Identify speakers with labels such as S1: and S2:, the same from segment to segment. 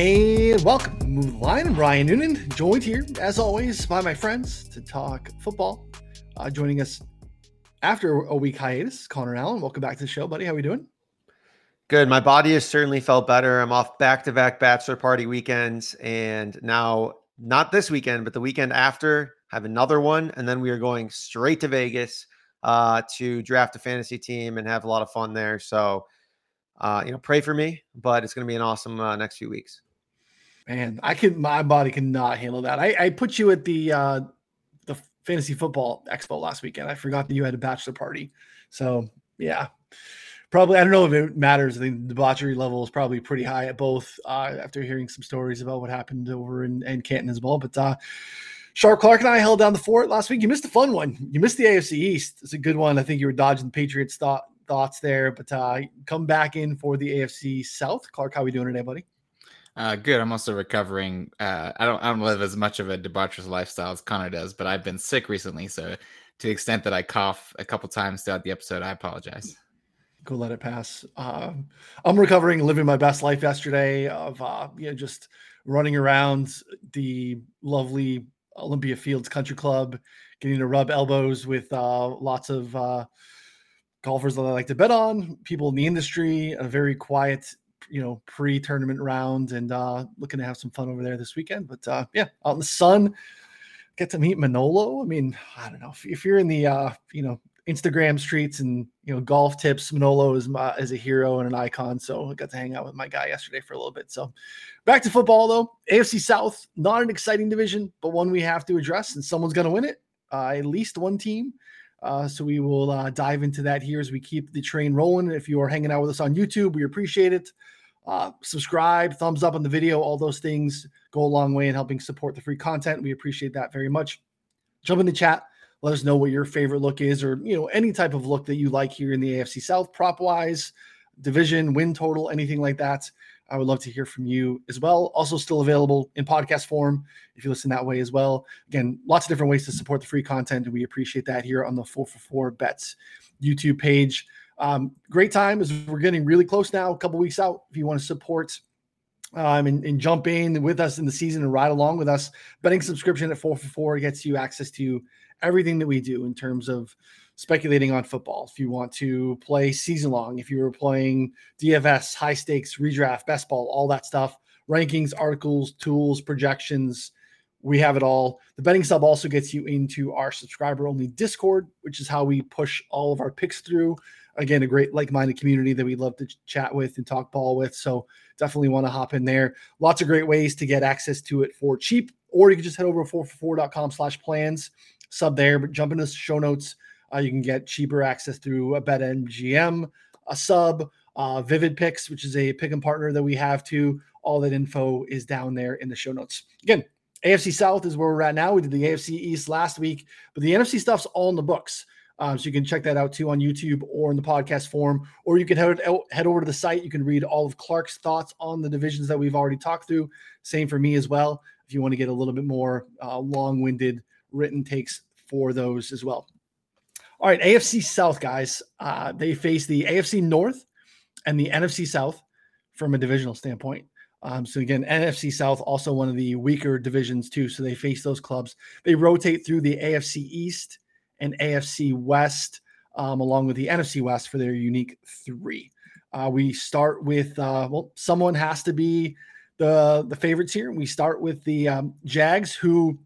S1: And welcome. Move line. I'm Ryan Noonan, joined here as always by my friends to talk football. Uh, joining us after a week hiatus, Connor Allen. Welcome back to the show, buddy. How are we doing?
S2: Good. My body has certainly felt better. I'm off back to back bachelor party weekends, and now not this weekend, but the weekend after, have another one, and then we are going straight to Vegas uh, to draft a fantasy team and have a lot of fun there. So uh, you know, pray for me, but it's going to be an awesome uh, next few weeks.
S1: Man, I can my body cannot handle that. I, I put you at the uh, the fantasy football expo last weekend. I forgot that you had a bachelor party. So yeah, probably I don't know if it matters. I think the debauchery level is probably pretty high at both. Uh, after hearing some stories about what happened over in, in Canton as well, but uh, Sharp Clarke and I held down the fort last week. You missed a fun one. You missed the AFC East. It's a good one. I think you were dodging the Patriots thought thoughts there. But uh, come back in for the AFC South. Clarke, how we doing today, buddy?
S3: Uh, good. I'm also recovering. Uh, I don't I don't live as much of a debaucherous lifestyle as Connor does, but I've been sick recently. So to the extent that I cough a couple times throughout the episode, I apologize.
S1: Go let it pass. Uh, I'm recovering, living my best life yesterday of uh, you know just running around the lovely Olympia Fields Country Club, getting to rub elbows with uh, lots of uh, golfers that I like to bet on, people in the industry, a very quiet, you know, pre-tournament round, and uh, looking to have some fun over there this weekend. But uh, yeah, out in the sun, get to meet Manolo. I mean, I don't know if, if you're in the uh, you know Instagram streets and you know golf tips, Manolo is my is a hero and an icon. So I got to hang out with my guy yesterday for a little bit. So back to football though, AFC South, not an exciting division, but one we have to address, and someone's going to win it. Uh, at least one team. Uh, so we will uh, dive into that here as we keep the train rolling. If you are hanging out with us on YouTube, we appreciate it. Uh, subscribe, thumbs up on the video, all those things go a long way in helping support the free content. We appreciate that very much. Jump in the chat, let us know what your favorite look is, or you know any type of look that you like here in the AFC South, prop wise, division, win total, anything like that. I would love to hear from you as well. Also, still available in podcast form if you listen that way as well. Again, lots of different ways to support the free content, and we appreciate that here on the 4 for 4 Bets YouTube page. Um, great time as we're getting really close now, a couple weeks out. If you want to support um, and, and, jump in with us in the season and ride along with us, betting subscription at 4 for 4 gets you access to everything that we do in terms of speculating on football. If you want to play season long, if you were playing DFS, high stakes, redraft, best ball, all that stuff, rankings, articles, tools, projections, we have it all. The betting sub also gets you into our subscriber only Discord, which is how we push all of our picks through. Again, a great like minded community that we love to chat with and talk ball with. So definitely want to hop in there. Lots of great ways to get access to it for cheap, or you can just head over to 4for4.com slash plans, sub there, but jump into the show notes uh, you can get cheaper access through a BetMGM, a sub, uh, Vivid Picks, which is a pick and partner that we have too. All that info is down there in the show notes. Again, AFC South is where we're at now. We did the AFC East last week, but the NFC stuff's all in the books. Um, so you can check that out too on YouTube or in the podcast form, or you can head, head over to the site. You can read all of Clarke's thoughts on the divisions that we've already talked through. Same for me as well. If you want to get a little bit more uh, long winded written takes for those as well. All right, AFC South guys. Uh, they face the AFC North and the NFC South from a divisional standpoint. Um, so again, NFC South also one of the weaker divisions too. So they face those clubs. They rotate through the AFC East and AFC West, um, along with the NFC West for their unique three. Uh, we start with uh, well, someone has to be the the favorites here. We start with the um, Jags, who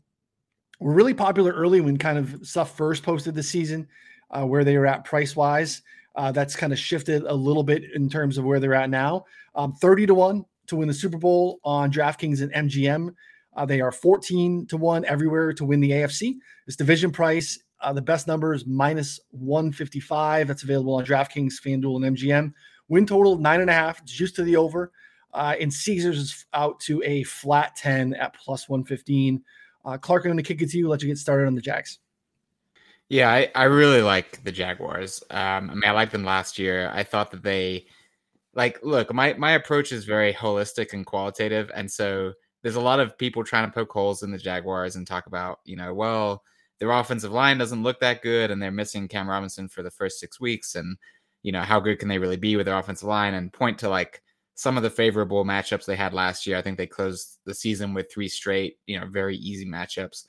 S1: were really popular early when kind of stuff first posted this season, uh, where they were at price wise. Uh, that's kind of shifted a little bit in terms of where they're at now. Um, 30 to 1 to win the Super Bowl on DraftKings and MGM. Uh, they are 14 to 1 everywhere to win the AFC. This division price, uh, the best number is minus 155. That's available on DraftKings, FanDuel, and MGM. Win total nine and a half. It's just to the over. Uh, and Caesars is out to a flat 10 at plus 115. Uh, Clarke, I'm going to kick it to you. Let you get started on the Jags.
S3: Yeah, I, I really like the Jaguars. Um, I mean, I liked them last year. I thought that they, like, look, my my approach is very holistic and qualitative, and so there's a lot of people trying to poke holes in the Jaguars and talk about, you know, well, their offensive line doesn't look that good, and they're missing Cam Robinson for the first six weeks, and you know, how good can they really be with their offensive line? And point to like some of the favorable matchups they had last year. I think they closed the season with three straight, you know, very easy matchups.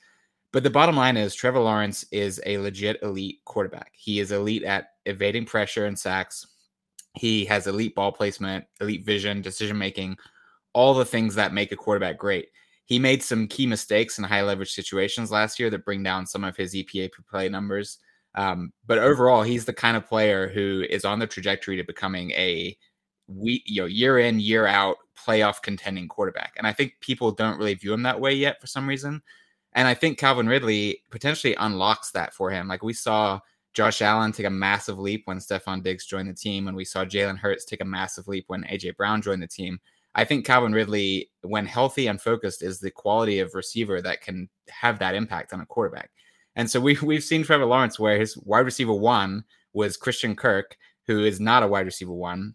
S3: But the bottom line is Trevor Lawrence is a legit elite quarterback. He is elite at evading pressure and sacks. He has elite ball placement, elite vision, decision making, all the things that make a quarterback great. He made some key mistakes in high leverage situations last year that bring down some of his EPA per play numbers. Um, but overall, he's the kind of player who is on the trajectory to becoming a we you know year in year out playoff contending quarterback. And I think people don't really view him that way yet for some reason. And I think Calvin Ridley potentially unlocks that for him. Like we saw Josh Allen take a massive leap when Stefon Diggs joined the team, and we saw Jalen Hurts take a massive leap when AJ Brown joined the team. I think Calvin Ridley, when healthy and focused, is the quality of receiver that can have that impact on a quarterback. And so we we've seen Trevor Lawrence where his wide receiver one was Christian Kirk, who is not a wide receiver one.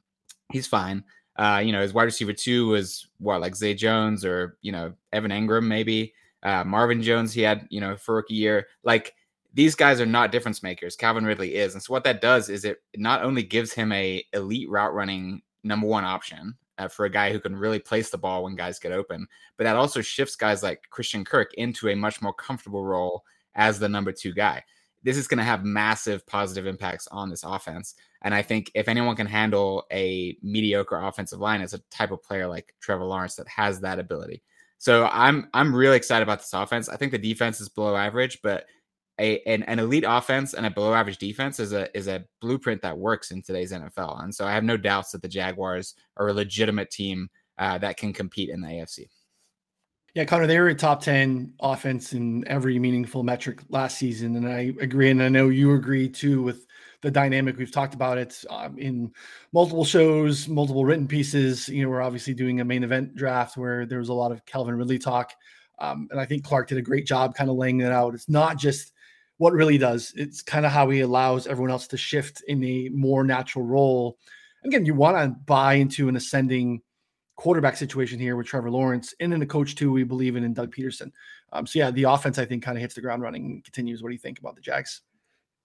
S3: He's fine. Uh, you know, his wide receiver two was what like Zay Jones or you know Evan Engram maybe. Uh, Marvin Jones, he had, you know, for rookie year. Like these guys are not difference makers. Calvin Ridley is. And so what that does is it not only gives him a elite route running number one option uh, for a guy who can really place the ball when guys get open, but that also shifts guys like Christian Kirk into a much more comfortable role as the number two guy. This is going to have massive positive impacts on this offense. And I think if anyone can handle a mediocre offensive line, it's a type of player like Trevor Lawrence that has that ability. So I'm I'm really excited about this offense. I think the defense is below average, but a an, an elite offense and a below average defense is a is a blueprint that works in today's NFL. And so I have no doubts that the Jaguars are a legitimate team uh, that can compete in the AFC.
S1: Yeah, Connor, they were a top 10 offense in every meaningful metric last season. And I agree. And I know you agree too with the dynamic. We've talked about it um, in multiple shows, multiple written pieces. You know, we're obviously doing a main event draft where there was a lot of Calvin Ridley talk. Um, and I think Clarke did a great job kind of laying it out. It's not just what really does, it's kind of how he allows everyone else to shift in a more natural role. Again, you want to buy into an ascending quarterback situation here with Trevor Lawrence and in the coach too. We believe in in Doug Pederson. Um, so yeah, the offense I think kind of hits the ground running and continues. What do you think about the Jags?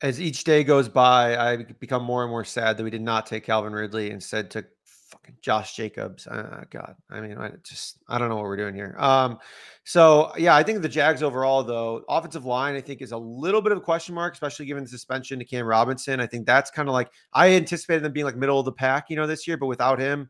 S2: as each day goes by, I become more and more sad that we did not take Calvin Ridley instead took fucking Josh Jacobs. Uh, God, I mean, I just I don't know what we're doing here. Um, so yeah, I think the Jags overall, though, offensive line, I think is a little bit of a question mark, especially given the suspension to Cam Robinson. I think that's kind of like I anticipated them being like middle of the pack, you know, this year, but without him,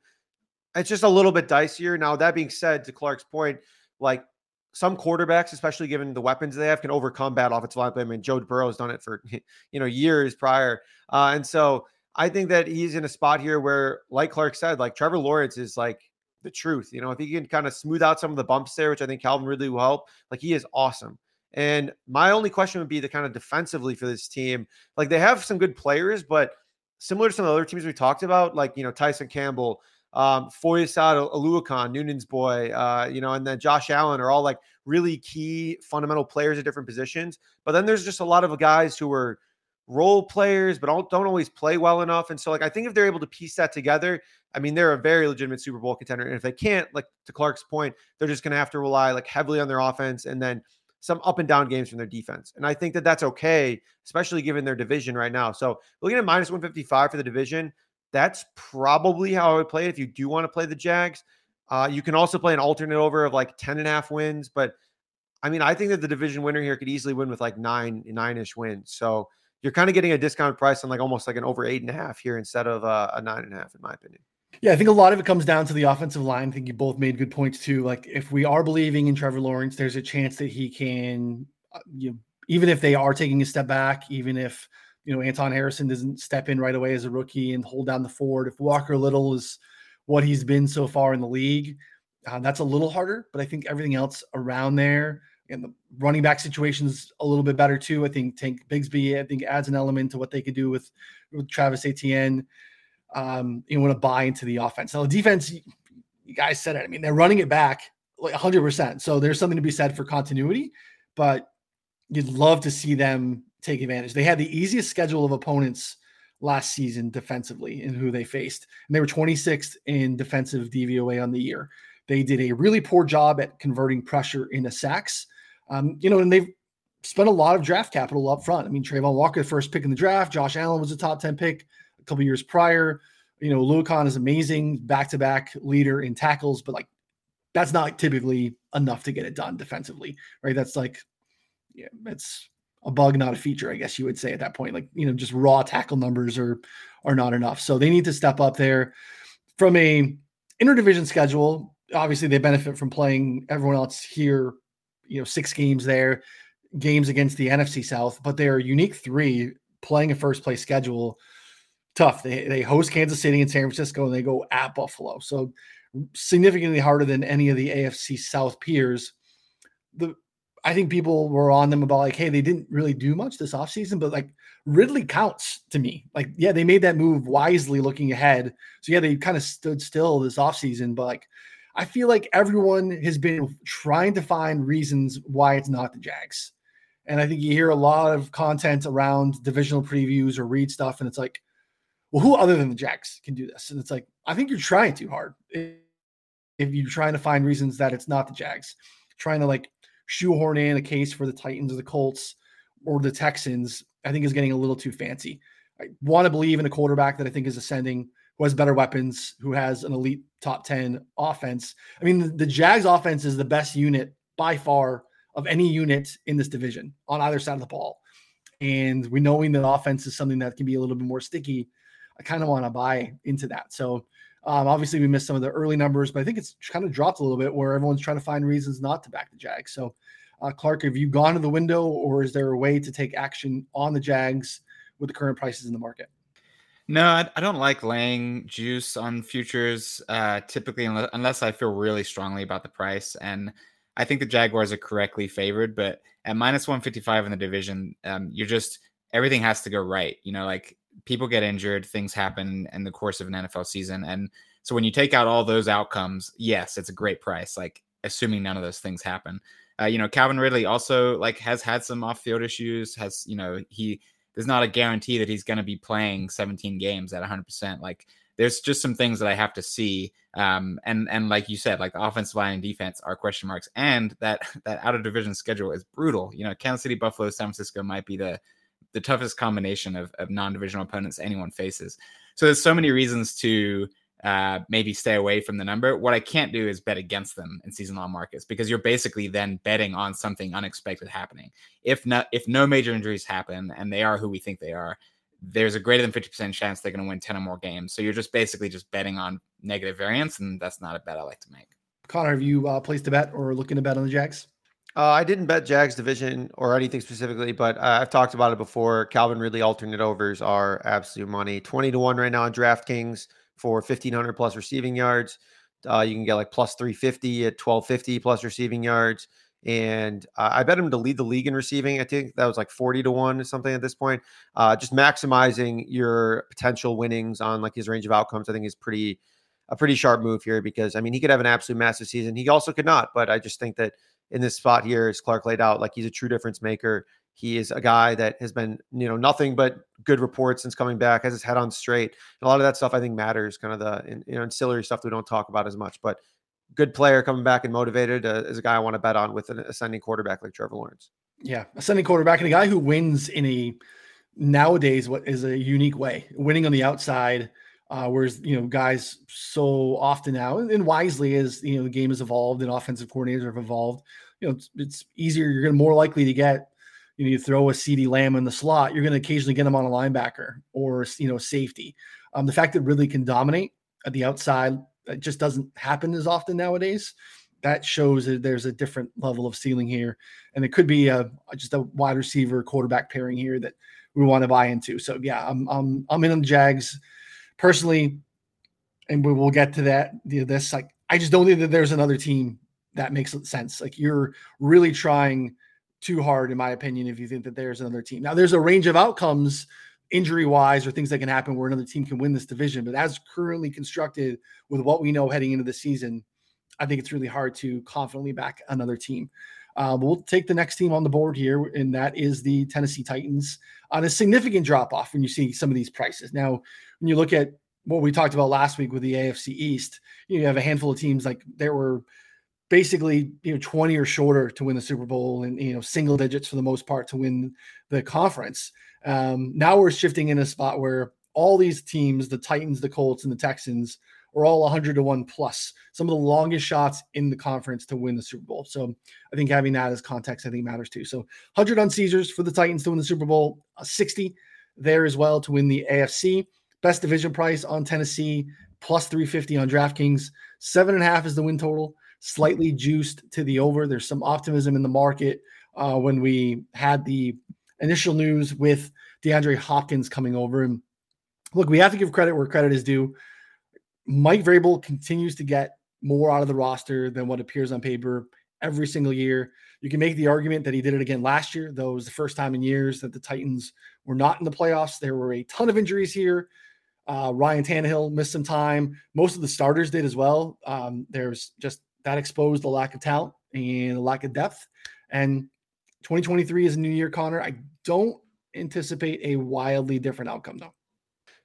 S2: it's just a little bit dicier. Now that being said, to Clarke's point, like some quarterbacks, especially given the weapons they have, can overcome bad offensive line play. I mean, Joe Burrow has done it for you know years prior, uh, and so I think that he's in a spot here where, like Clarke said, like Trevor Lawrence is like the truth. You know, if he can kind of smooth out some of the bumps there, which I think Calvin Ridley will help, like he is awesome. And my only question would be the kind of defensively for this team. Like they have some good players, but similar to some of the other teams we talked about, like you know Tyson Campbell, um, Foyesade Oluokun, Noonan's boy, uh, you know, and then Josh Allen are all like really key fundamental players at different positions. But then there's just a lot of guys who are role players, but don't, always play well enough. And so, like, I think if they're able to piece that together, I mean, they're a very legitimate Super Bowl contender. And if they can't, like to Clarke's point, they're just going to have to rely like heavily on their offense and then some up and down games from their defense. And I think that that's okay, especially given their division right now. So looking at minus 155 for the division, that's probably how I would play it if you do want to play the Jags. Uh, you can also play an alternate over of like 10 and a half wins, but I mean, I think that the division winner here could easily win with like nine, nine ish wins. So you're kind of getting a discount price on like almost like an over eight and a half here instead of uh, a nine and a half, in my opinion.
S1: Yeah, I think a lot of it comes down to the offensive line. I think you both made good points too. Like, if we are believing in Trevor Lawrence, there's a chance that he can, uh, you know, even if they are taking a step back, even if you know, Anton Harrison doesn't step in right away as a rookie and hold down the fort. If Walker Little is what he's been so far in the league, uh, that's a little harder. But I think everything else around there and the running back situation is a little bit better too. I think Tank Bigsby, I think, adds an element to what they could do with, with Travis Etienne. Um, you want to buy into the offense. Now, the defense, you guys said it. I mean, they're running it back like 100%. So there's something to be said for continuity, but you'd love to see them take advantage. They had the easiest schedule of opponents last season defensively in who they faced. And they were 26th in defensive DVOA on the year. They did a really poor job at converting pressure into sacks. Um, you know, and they've spent a lot of draft capital up front. I mean, Travon Walker, first pick in the draft. Josh Allen was a top 10 pick a couple years prior. You know, Oluokun is amazing, back to back leader in tackles, but like that's not typically enough to get it done defensively, right? That's like, yeah, it's a bug, not a feature, I guess you would say at that point. Like, you know, just raw tackle numbers are are not enough. So they need to step up there. From a interdivision schedule, obviously they benefit from playing everyone else here, you know, six games there, games against the NFC South, but they are unique three playing a first place schedule. Tough. They they host Kansas City and San Francisco and they go at Buffalo. So significantly harder than any of the AFC South peers. The I think people were on them about like, hey, they didn't really do much this offseason, but like Ridley counts to me. Like, yeah, they made that move wisely looking ahead. So yeah, they kind of stood still this offseason, but like I feel like everyone has been trying to find reasons why it's not the Jags. And I think you hear a lot of content around divisional previews or read stuff, and it's like, well, who other than the Jags can do this? And it's like, I think you're trying too hard. If you're trying to find reasons that it's not the Jags, trying to like shoehorn in a case for the Titans or the Colts or the Texans, I think is getting a little too fancy. I want to believe in a quarterback that I think is ascending, who has better weapons, who has an elite top 10 offense. I mean, the, Jags offense is the best unit by far of any unit in this division on either side of the ball. And we knowing that offense is something that can be a little bit more sticky, I kind of want to buy into that. So um, obviously, we missed some of the early numbers, but I think it's kind of dropped a little bit where everyone's trying to find reasons not to back the Jags. So, uh, Clarke, have you gone to the window, or is there a way to take action on the Jags with the current prices in the market?
S3: No, I, I don't like laying juice on futures uh, typically, unless, unless I feel really strongly about the price. And I think the Jaguars are correctly favored, but at minus 155 in the division, um, you're just everything has to go right. You know, like people get injured, things happen in the course of an NFL season. And so when you take out all those outcomes, yes, it's a great price, like assuming none of those things happen. Uh, you know, Calvin Ridley also like has had some off-field issues. Has you know he there's not a guarantee that he's going to be playing 17 games at 100. percent Like there's just some things that I have to see. Um, and and like you said, like offensive line and defense are question marks, and that that out of division schedule is brutal. You know, Kansas City, Buffalo, San Francisco might be the the toughest combination of, of non-divisional opponents anyone faces. So there's so many reasons to uh, maybe stay away from the number. What I can't do is bet against them in season long markets because you're basically then betting on something unexpected happening. If not, if no major injuries happen and they are who we think they are, there's a greater than 50% chance they're going to win 10 or more games. So you're just basically just betting on negative variance, and that's not a bet I like to make.
S1: Connor, have you uh, placed a bet or looking to bet on the Jags?
S2: Uh, I didn't bet Jags division or anything specifically, but uh, I've talked about it before. Calvin Ridley alternate overs are absolute money. 20 to 1 right now on DraftKings for 1,500 plus receiving yards. Uh, you can get like plus 350 at 1250 plus receiving yards. And uh, I bet him to lead the league in receiving. I think that was like 40 to 1 or something at this point. Uh, just maximizing your potential winnings on like his range of outcomes, I think is pretty a pretty sharp move here because I mean he could have an absolute massive season. He also could not, but I just think that in this spot here, as Clarke laid out, like he's a true difference maker. He is a guy that has been, you know, nothing but good reports since coming back, has his head on straight. And a lot of that stuff I think matters, kind of the you know ancillary stuff that we don't talk about as much. But good player coming back and motivated uh, is a guy I want to bet on with an ascending quarterback like Trevor Lawrence.
S1: Yeah, ascending quarterback and a guy who wins in a nowadays what is a unique way, winning on the outside uh, whereas you know guys so often now, and wisely as you know the game has evolved and offensive coordinators have evolved, you know it's, it's easier. You're going to more likely to get you know you throw a CeeDee Lamb in the slot. You're going to occasionally get him on a linebacker or you know safety. Um, the fact that Ridley can dominate at the outside it just doesn't happen as often nowadays. That shows that there's a different level of ceiling here, and it could be a just a wide receiver quarterback pairing here that we want to buy into. So yeah, I'm I'm I'm in on the Jags personally, and we will get to that. This like I just don't think that there's another team that makes sense. Like you're really trying too hard, in my opinion, if you think that there's another team. Now there's a range of outcomes injury wise or things that can happen where another team can win this division. But as currently constructed with what we know heading into the season, I think it's really hard to confidently back another team. Uh, we'll take the next team on the board here, and that is the Tennessee Titans on a significant drop off when you see some of these prices. Now, when you look at what we talked about last week with the AFC East, you, know, you have a handful of teams like there were basically you know 20 or shorter to win the Super Bowl and you know single digits for the most part to win the conference. Um, now we're shifting in a spot where all these teams, the Titans, the Colts, and the Texans, are all 100 to 1 plus, some of the longest shots in the conference to win the Super Bowl. So I think having that as context, I think matters too. So 100 on Caesars for the Titans to win the Super Bowl, 60 there as well to win the AFC. Best division price on Tennessee, plus 350 on DraftKings. Seven and a half is the win total, slightly juiced to the over. There's some optimism in the market uh, when we had the initial news with DeAndre Hopkins coming over. And look, we have to give credit where credit is due. Mike Vrabel continues to get more out of the roster than what appears on paper every single year. You can make the argument that he did it again last year, though it was the first time in years that the Titans were not in the playoffs. There were a ton of injuries here. Uh, Ryan Tannehill missed some time. Most of the starters did as well. Um, there's just that exposed the lack of talent and the lack of depth. And 2023 is a new year, Connor. I don't anticipate a wildly different outcome, though.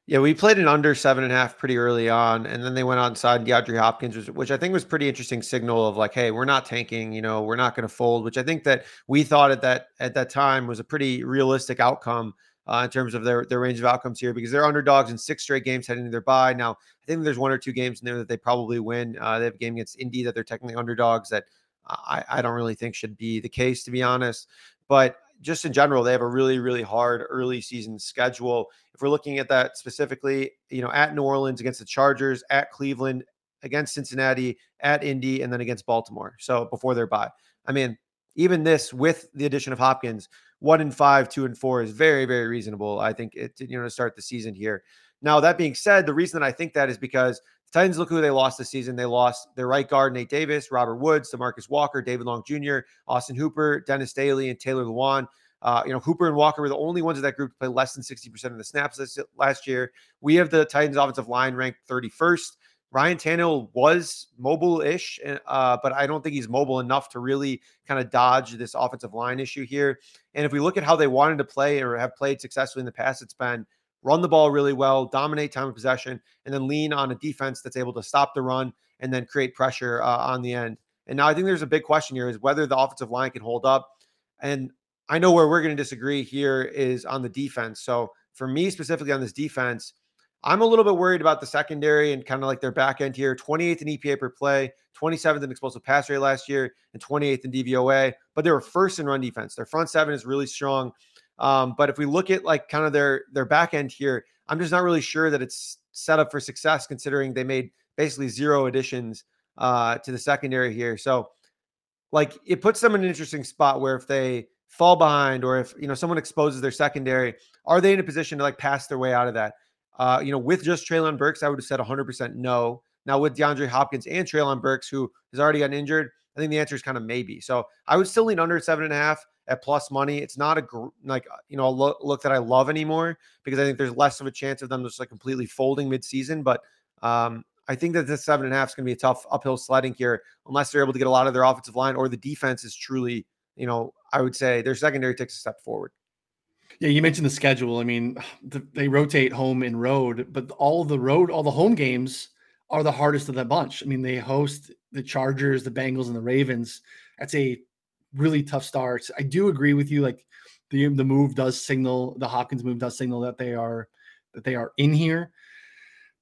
S2: Yeah, we played an under seven and a half pretty early on, and then they went outside DeAndre Hopkins, which I think was pretty interesting signal of like, hey, we're not tanking, you know, we're not going to fold. Which I think that we thought at that at that time was a pretty realistic outcome uh, in terms of their their range of outcomes here because they're underdogs in six straight games heading to their bye. Now, I think there's one or two games in there that they probably win. Uh, they have a game against Indy that they're technically underdogs that I, I don't really think should be the case, to be honest. But just in general, they have a really, really hard early season schedule. If we're looking at that specifically, you know, at New Orleans against the Chargers, at Cleveland, against Cincinnati, at Indy, and then against Baltimore. So before their bye. I mean, even this with the addition of Hopkins, one and five, two and four is very, very reasonable. I think it, you know, to start the season here. Now, that being said, the reason that I think that is because the Titans look who they lost this season. They lost their right guard, Nate Davis, Robert Woods, DeMarcus Walker, David Long Jr., Austin Hooper, Dennis Daley, and Taylor Lewan. Uh, you know, Hooper and Walker were the only ones in that group to play less than 60% of the snaps last year. We have the Titans offensive line ranked 31st. Ryan Tannehill was mobile-ish, uh, but I don't think he's mobile enough to really kind of dodge this offensive line issue here. And if we look at how they wanted to play or have played successfully in the past, it's been run the ball really well, dominate time of possession, and then lean on a defense that's able to stop the run and then create pressure uh, on the end. And now I think there's a big question here is whether the offensive line can hold up. And I know where we're going to disagree here is on the defense. So for me specifically on this defense, I'm a little bit worried about the secondary and kind of like their back end here. 28th in EPA per play, 27th in explosive pass rate last year, and 28th in DVOA. But they were first in run defense. Their front seven is really strong. Um, but if we look at like kind of their their back end here, I'm just not really sure that it's set up for success considering they made basically zero additions uh, to the secondary here. So like it puts them in an interesting spot where if they fall behind or if you know someone exposes their secondary, are they in a position to like pass their way out of that? Uh, you know, with just Treylon Burks, I would have said 100% no. Now with DeAndre Hopkins and Treylon Burks, who has already gotten injured, I think the answer is kind of maybe. So I would still lean under seven and a half at plus money. It's not a gr- like you know a look, look that I love anymore because I think there's less of a chance of them just like completely folding midseason. But um, I think that this seven and a half is going to be a tough uphill sledding here unless they're able to get a lot of their offensive line or the defense is truly you know I would say their secondary takes a step forward.
S1: Yeah, you mentioned the schedule. I mean, the, they rotate home and road, but all the road, all the home games are the hardest of that bunch. I mean, they host the Chargers, the Bengals, and the Ravens. That's a really tough start. I do agree with you. Like the the move does signal the Hopkins move does signal that they are that they are in here.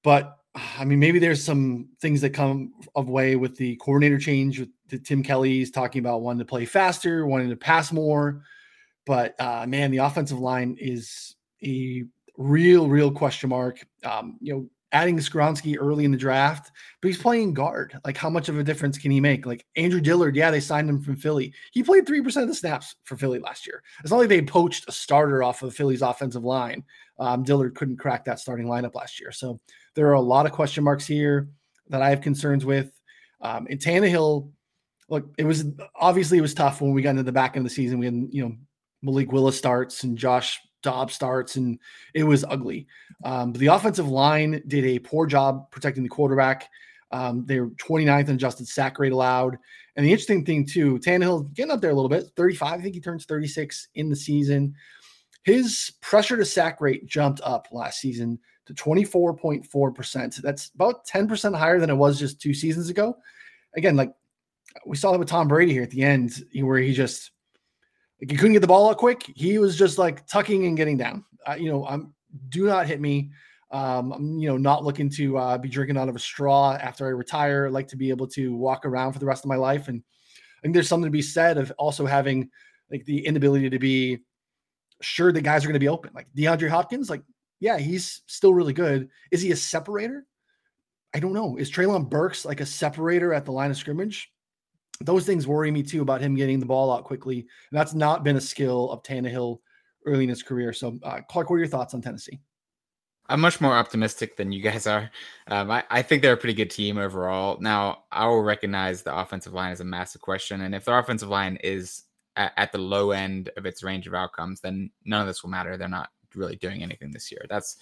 S1: But I mean, maybe there's some things that come of way with the coordinator change with the Tim Kelly's talking about wanting to play faster, wanting to pass more. But uh, man, the offensive line is a real, real question mark. Um, you know, adding Skoronski early in the draft, but he's playing guard. Like, how much of a difference can he make? Like Andre Dillard, yeah, they signed him from Philly. He played three percent of the snaps for Philly last year. It's not like they poached a starter off of Philly's offensive line. Um, Dillard couldn't crack that starting lineup last year, so there are a lot of question marks here that I have concerns with. Um, and Tannehill, look, it was obviously it was tough when we got into the back end of the season. We had you know Malik Willis starts and Josh Dobbs starts, and it was ugly. Um, but the offensive line did a poor job protecting the quarterback. Um, they were 29th in adjusted sack rate allowed. And the interesting thing, too, Tannehill getting up there a little bit, 35. I think he turns 36 in the season. His pressure to sack rate jumped up last season to 24.4%. That's about 10% higher than it was just two seasons ago. Again, like we saw that with Tom Brady here at the end, where he just like he couldn't get the ball out quick. He was just like tucking and getting down. Uh, you know, I'm do not hit me. Um, I'm, you know, not looking to uh, be drinking out of a straw after I retire. I'd like to be able to walk around for the rest of my life. And I think there's something to be said of also having like the inability to be sure the guys are going to be open. Like DeAndre Hopkins, like, yeah, he's still really good. Is he a separator? I don't know. Is Treylon Burks like a separator at the line of scrimmage? Those things worry me too about him getting the ball out quickly. And that's not been a skill of Tannehill early in his career. So, uh, Clarke, what are your thoughts on Tennessee?
S3: I'm much more optimistic than you guys are. Um, I, I, think they're a pretty good team overall. Now, I will recognize the offensive line is a massive question. And if their offensive line is at, at, the low end of its range of outcomes, then none of this will matter. They're not really doing anything this year. That's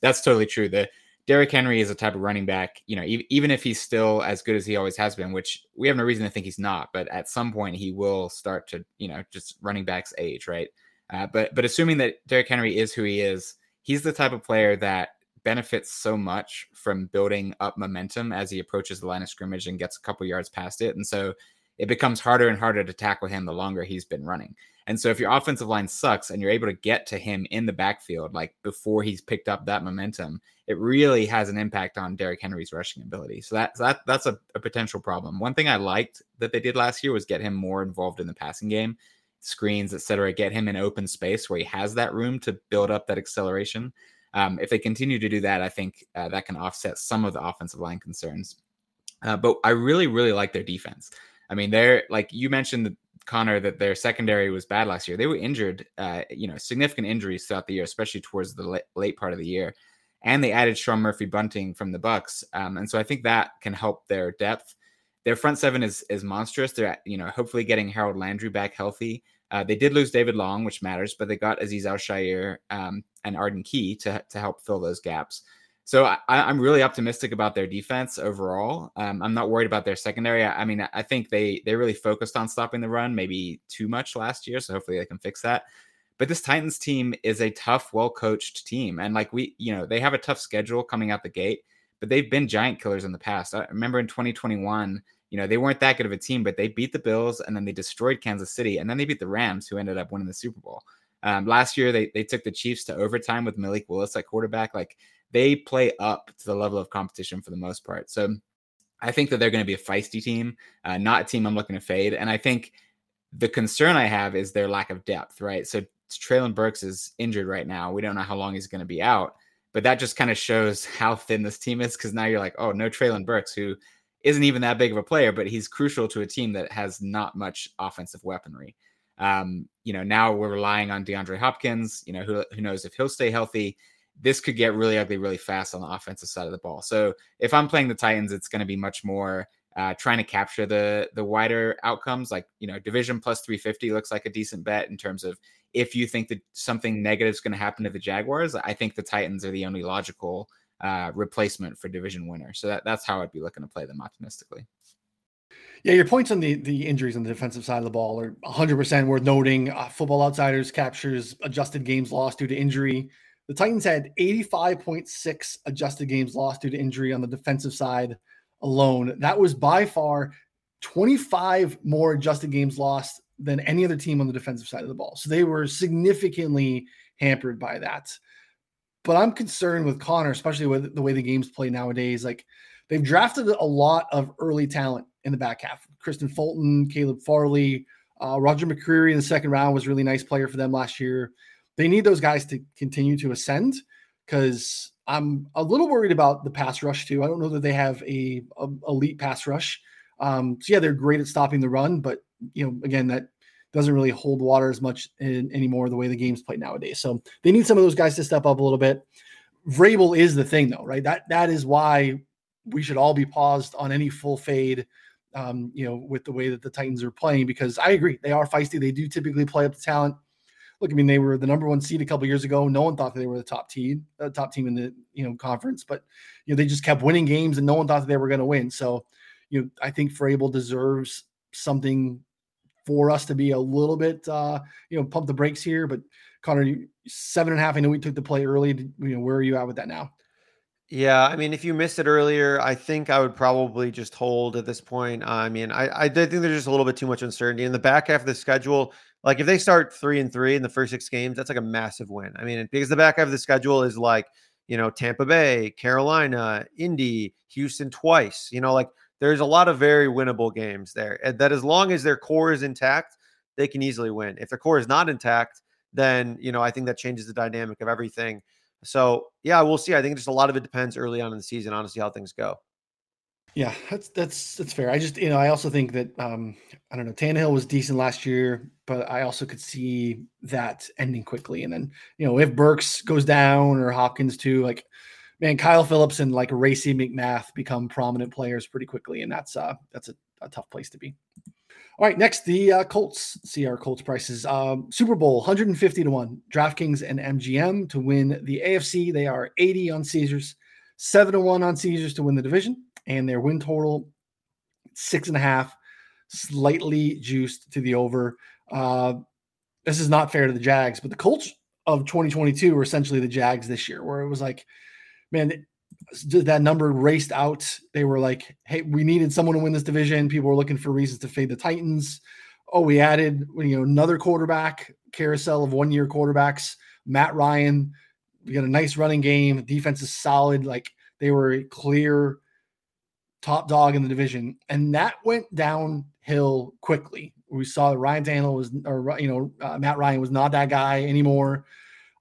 S3: that's totally true. The Derrick Henry is a type of running back, you know, e- even if he's still as good as he always has been, which we have no reason to think he's not, but at some point he will start to, you know, just running backs age, right? Uh, but but assuming that Derrick Henry is who he is, he's the type of player that benefits so much from building up momentum as he approaches the line of scrimmage and gets a couple yards past it, and so it becomes harder and harder to tackle him the longer he's been running. And so if your offensive line sucks and you're able to get to him in the backfield, like before he's picked up that momentum, it really has an impact on Derrick Henry's rushing ability. So that, that that's a, a potential problem. One thing I liked that they did last year was get him more involved in the passing game, screens, etc. Get him in open space where he has that room to build up that acceleration. Um, if they continue to do that, I think uh, that can offset some of the offensive line concerns. Uh, but I really, really like their defense. I mean, they're like you mentioned, Connor, that their secondary was bad last year. They were injured, uh, you know, significant injuries throughout the year, especially towards the late, late part of the year. And they added Sean Murphy Bunting from the Bucks, um, and so I think that can help their depth. Their front seven is is monstrous. They're you know hopefully getting Harold Landry back healthy. Uh, they did lose David Long, which matters, but they got Aziz Al um, and Arden Key to to help fill those gaps. So I, am really optimistic about their defense overall. Um, I'm not worried about their secondary. I, I, mean, I think they they really focused on stopping the run, maybe too much last year. So hopefully they can fix that. But this Titans team is a tough, well coached team, and like we, you know, they have a tough schedule coming out the gate. But they've been giant killers in the past. I remember in 2021, you know, they weren't that good of a team, but they beat the Bills and then they destroyed Kansas City, and then they beat the Rams, who ended up winning the Super Bowl. Um, last year, they they took the Chiefs to overtime with Malik Willis at quarterback. Like they play up to the level of competition for the most part. So I think that they're going to be a feisty team, uh, not a team I'm looking to fade. And I think the concern I have is their lack of depth, right? So Treylon Burks is injured right now. We don't know how long he's going to be out, but that just kind of shows how thin this team is because now you're like, oh, no Treylon Burks, who isn't even that big of a player, but he's crucial to a team that has not much offensive weaponry. Um, you know, now we're relying on DeAndre Hopkins. You know, who, who knows if he'll stay healthy this could get really ugly really fast on the offensive side of the ball. So if I'm playing the Titans, it's going to be much more uh, trying to capture the the wider outcomes. Like you know, division plus 350 looks like a decent bet in terms of if you think that something negative is going to happen to the Jaguars. I think the Titans are the only logical uh, replacement for division winner. So that, that's how I'd be looking to play them optimistically.
S1: Yeah, your points on the the injuries on the defensive side of the ball are 100% worth noting. Uh, Football Outsiders captures adjusted games lost due to injury the Titans had 85.6 adjusted games lost due to injury on the defensive side alone. That was by far 25 more adjusted games lost than any other team on the defensive side of the ball. So they were significantly hampered by that. But I'm concerned with Connor, especially with the way the games play nowadays. Like they've drafted a lot of early talent in the back half. Kristian Fulton, Caleb Farley, uh, Roger McCreary in the second round was a really nice player for them last year they need those guys to continue to ascend because I'm a little worried about the pass rush too. I don't know that they have a, a elite pass rush. Um, so yeah, they're great at stopping the run, but you know, again, that doesn't really hold water as much in, anymore the way the game's played nowadays. So they need some of those guys to step up a little bit. Vrabel is the thing though, right? That that is why we should all be paused on any full fade. Um, you know, with the way that the Titans are playing, because I agree they are feisty. They do typically play up the talent look, I mean, they were the number one seed a couple years ago. No one thought they were the top team, uh, top team in the you know conference, but you know they just kept winning games, and no one thought that they were going to win. So, you know, I think Vrabel deserves something for us to be a little bit, uh, you know, pump the brakes here. But Connor, seven and a half. I know we took the play early. You know, where are you at with that now?
S2: Yeah, I mean, if you missed it earlier, I think I would probably just hold at this point. I mean, I I think there's just a little bit too much uncertainty in the back half of the schedule. Like if they start three and three in the first six games, that's like a massive win. I mean, because the back half of the schedule is like you know, Tampa Bay, Carolina, Indy, Houston twice. You know, like there's a lot of very winnable games there. And that as long as their core is intact, they can easily win. If their core is not intact, then you know I think that changes the dynamic of everything. So yeah, we'll see. I think just a lot of it depends early on in the season, honestly, how things go.
S1: Yeah, that's that's that's fair. I just you know I also think that um I don't know Tannehill was decent last year, but I also could see that ending quickly. And then you know if Burks goes down or Hopkins too, like man, Kyle Philips and like Racey McMath become prominent players pretty quickly, and that's uh that's a, a tough place to be. All right, next the uh, Colts. See our Colts prices. Um, Super Bowl 150 to one. DraftKings and MGM to win the AFC. They are 80 on Caesars, seven to one on Caesars to win the division, and their win total six and a half, slightly juiced to the over. Uh, this is not fair to the Jags, but the Colts of 2022 were essentially the Jags this year, where it was like, man, that number raced out. They were like, "Hey, we needed someone to win this division." People were looking for reasons to fade the Titans. Oh, we added you know another quarterback carousel of one-year quarterbacks. Matt Ryan. We got a nice running game. Defense is solid. Like they were clear top dog in the division, and that went downhill quickly. We saw that Ryan Tannehill was, or you know, uh, Matt Ryan was not that guy anymore.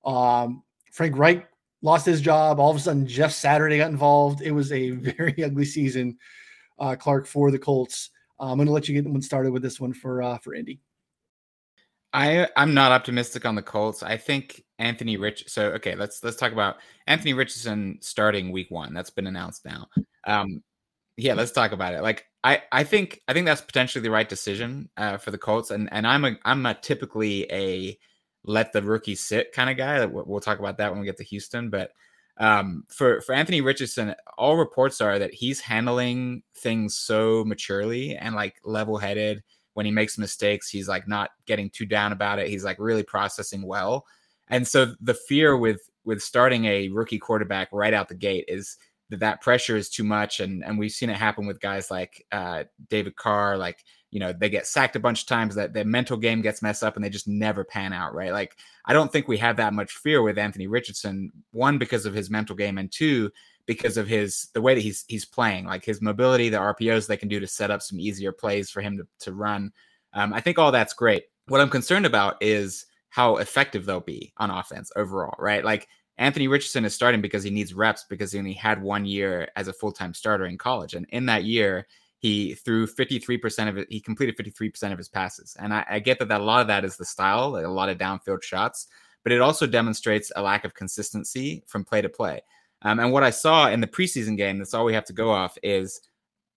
S1: Um, Frank Reich lost his job. All of a sudden, Jeff Saturday got involved. It was a very ugly season, uh, Clarke, for the Colts. Uh, I'm going to let you get one started with this one for uh, for Indy.
S3: I I'm not optimistic on the Colts. I think Anthony Rich. So okay, let's let's talk about Anthony Richardson starting Week One. That's been announced now. Um, yeah, let's talk about it. Like I I think I think that's potentially the right decision uh, for the Colts. And and I'm a I'm a typically a let the rookie sit kind of guy. We'll talk about that when we get to Houston. But um, for for Anthony Richardson, all reports are that he's handling things so maturely and like level headed. When he makes mistakes, he's like not getting too down about it. He's like really processing well. And so the fear with with starting a rookie quarterback right out the gate is that that pressure is too much and and we've seen it happen with guys like uh, David Carr like you know they get sacked a bunch of times that their mental game gets messed up and they just never pan out right? Like i don't think we have that much fear with anthony richardson one because of his mental game and two because of his the way that he's he's playing like his mobility the rpos they can do to set up some easier plays for him to, to run. Um, i think all that's great. What i'm concerned about is how effective they'll be on offense overall right? Like Anthony Richardson is starting because he needs reps because he only had one year as a full time starter in college. And in that year, he threw 53% of it. He completed 53% of his passes. And I, I get that, that a lot of that is the style, like a lot of downfield shots, but it also demonstrates a lack of consistency from play to play. Um, and what I saw in the preseason game, that's all we have to go off, is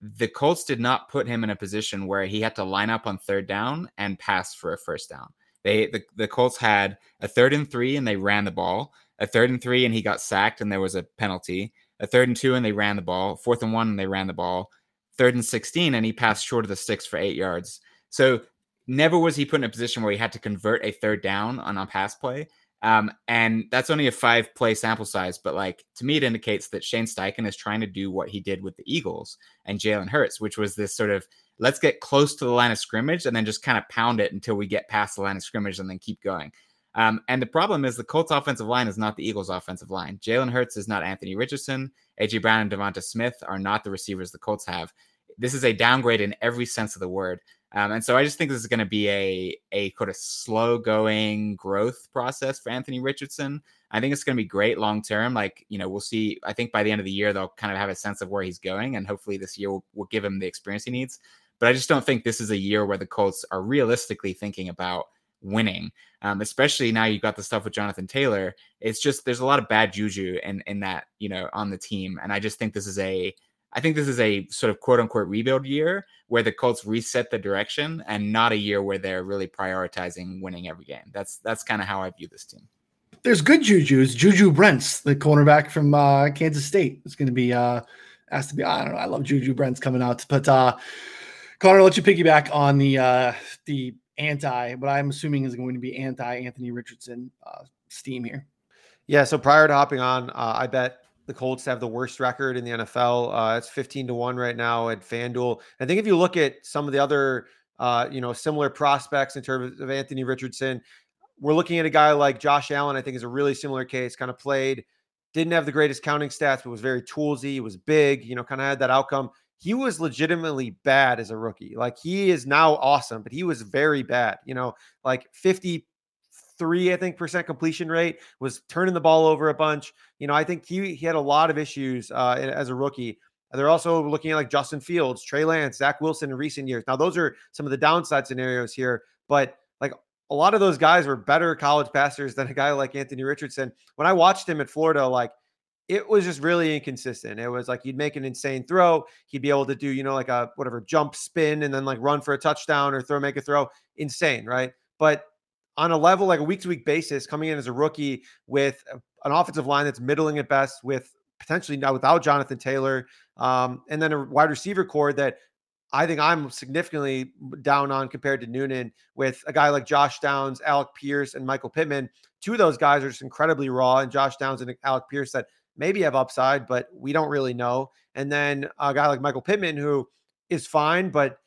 S3: the Colts did not put him in a position where he had to line up on third down and pass for a first down. They the, the Colts had a third and three and they ran the ball. A third and three and he got sacked and there was a penalty. A third and two and they ran the ball. Fourth and one and they ran the ball third and 16 and he passed short of the sticks for eight yards. So never was he put in a position where he had to convert a third down on a pass play. Um, and that's only a five play sample size, but like to me, it indicates that Shane Steichen is trying to do what he did with the Eagles and Jalen Hurts, which was this sort of let's get close to the line of scrimmage and then just kind of pound it until we get past the line of scrimmage and then keep going. Um, and the problem is the Colts offensive line is not the Eagles offensive line. Jalen Hurts is not Anthony Richardson. AJ Brown and Devonta Smith are not the receivers the Colts have this is a downgrade in every sense of the word. Um, and so I just think this is going to be a a kind of slow going growth process for Anthony Richardson. I think it's going to be great long term. Like you know, we'll see. I think by the end of the year they'll kind of have a sense of where he's going, and hopefully this year will, will give him the experience he needs. But I just don't think this is a year where the Colts are realistically thinking about winning. Um, especially now you've got the stuff with Jonathan Taylor. It's just there's a lot of bad juju in in that you know on the team, and I just think this is a I think this is a sort of quote unquote rebuild year where the Colts reset the direction and not a year where they're really prioritizing winning every game. That's that's kind of how I view this team.
S1: There's good juju's. Juju Brents, the cornerback from uh, Kansas State, is going to be uh, asked to be. I don't know. I love Juju Brents coming out, but uh, Connor, I'll let you piggyback on the uh, the anti, but I'm assuming is going to be anti Anthony Richardson uh, steam here.
S2: Yeah. So prior to hopping on, uh, I bet the Colts have the worst record in the NFL. Uh, it's 15 to 1 right now at FanDuel. I think if you look at some of the other, uh, you know, similar prospects in terms of Anthony Richardson, we're looking at a guy like Josh Allen, I think is a really similar case, kind of played didn't have the greatest counting stats, but was very toolsy. Was big, you know, kind of had that outcome. He was legitimately bad as a rookie. Like he is now awesome, but he was very bad, you know, like 53, I think, percent completion rate, was turning the ball over a bunch. You know, I think he, he had a lot of issues uh, as a rookie. They're also looking at like Justin Fields, Trey Lance, Zach Wilson in recent years. Now, those are some of the downside scenarios here, but like a lot of those guys were better college passers than a guy like Anthony Richardson. When I watched him at Florida, like it was just really inconsistent. It was like he'd make an insane throw, he'd be able to do, you know, like a whatever jump spin and then like run for a touchdown or throw, make a throw. Insane, right? But on a level like a week to week basis, coming in as a rookie with an offensive line that's middling at best, with potentially now without Jonathan Taylor, um, and then a wide receiver core that I think I'm significantly down on compared to Noonan with a guy like Josh Downs, Alec Pierce, and Michael Pittman. Two of those guys are just incredibly raw, and Josh Downs and Alec Pierce that maybe have upside, but we don't really know. And then a guy like Michael Pittman, who is fine, but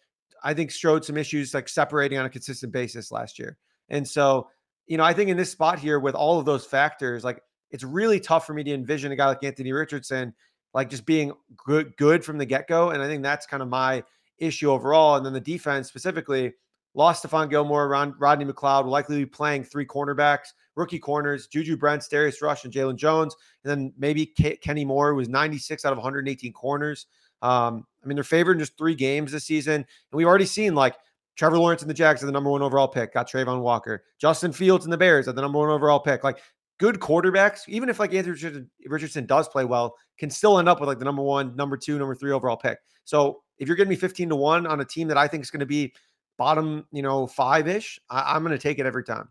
S2: I think showed some issues like separating on a consistent basis last year. And so, you know, I think in this spot here with all of those factors, like it's really tough for me to envision a guy like Anthony Richardson like just being good good from the get-go. And I think that's kind of my issue overall. And then the defense specifically lost Stephon Gilmore, around Rodney McLeod will likely be playing three cornerbacks, rookie corners, JuJu Brents, Darius Rush, and Jaylon Jones. And then maybe Kenny Moore, who was 96 out of 118 corners. Um, I mean, they're favored in just three games this season. And we've already seen like Trevor Lawrence and the Jags are the number one overall pick, got Travon Walker. Justin Fields and the Bears are the number one overall pick. Like good quarterbacks, even if like Anthony Richardson does play well, can still end up with like the number one, number two, number three overall pick. So if you're getting me 15 to one on a team that I think is going to be bottom, you know, five ish, I- am going to take it every time.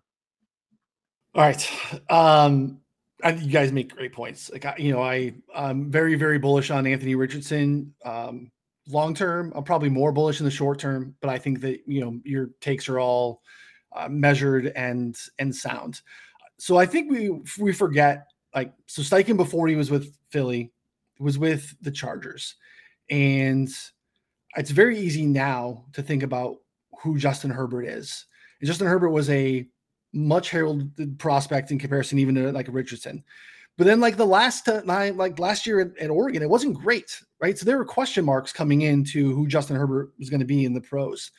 S1: All right. Um, I you guys make great points. Like, you know, I I'm very very bullish on Anthony Richardson. Um, long term, I'm probably more bullish in the short term, but I think that you know your takes are all uh, measured and and sound. So I think we we forget like so Steichen before he was with Philly was with the Chargers, and it's very easy now to think about who Justin Herbert is. And Justin Herbert was a much heralded prospect in comparison even to like Richardson. But then like the last time, like last year at, at, Oregon, it wasn't great, right? So there were question marks coming into who Justin Herbert was going to be in the pros.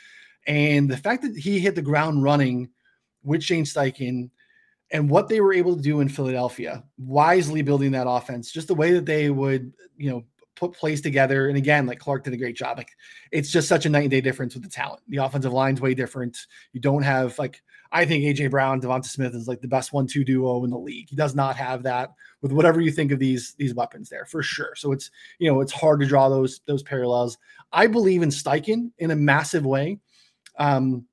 S1: And the fact that he hit the ground running with Shane Steichen and what they were able to do in Philadelphia, wisely building that offense, just the way that they would, you know, put plays together. And again, like Clarke did a great job. Like it's just such a night and day difference with the talent. The offensive line's way different. You don't have like I think AJ Brown, Devonta Smith is like the best one-two duo in the league. He does not have that with whatever you think of these these weapons there for sure. So it's you know it's hard to draw those those parallels. I believe in Steichen in a massive way. Um,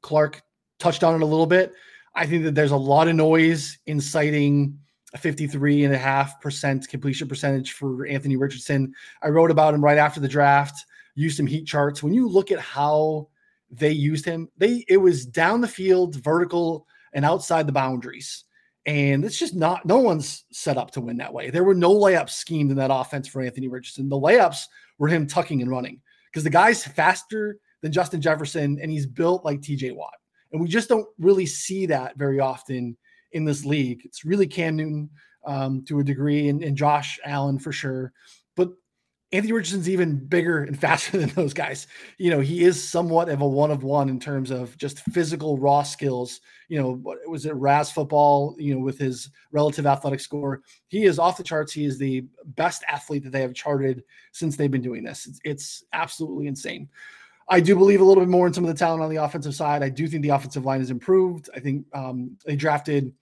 S1: Clarke touched on it a little bit. I think that there's a lot of noise inciting a 53 and a half percent completion percentage for Anthony Richardson. I wrote about him right after the draft, used some heat charts. When you look at how they used him, they it was down the field, vertical, and outside the boundaries. And it's just not no one's set up to win that way. There were no layups schemed in that offense for Anthony Richardson. The layups were him tucking and running because the guy's faster than Justin Jefferson and he's built like TJ Watt. And we just don't really see that very often in this league. It's really Cam Newton um, to a degree and, and Josh Allen for sure. Anthony Richardson's even bigger and faster than those guys. You know, he is somewhat of a one of one in terms of just physical raw skills. You know, was it RAS football, you know, with his relative athletic score. He is off the charts. He is the best athlete that they have charted since they've been doing this. It's, it's absolutely insane. I do believe a little bit more in some of the talent on the offensive side. I do think the offensive line has improved. I think um, they drafted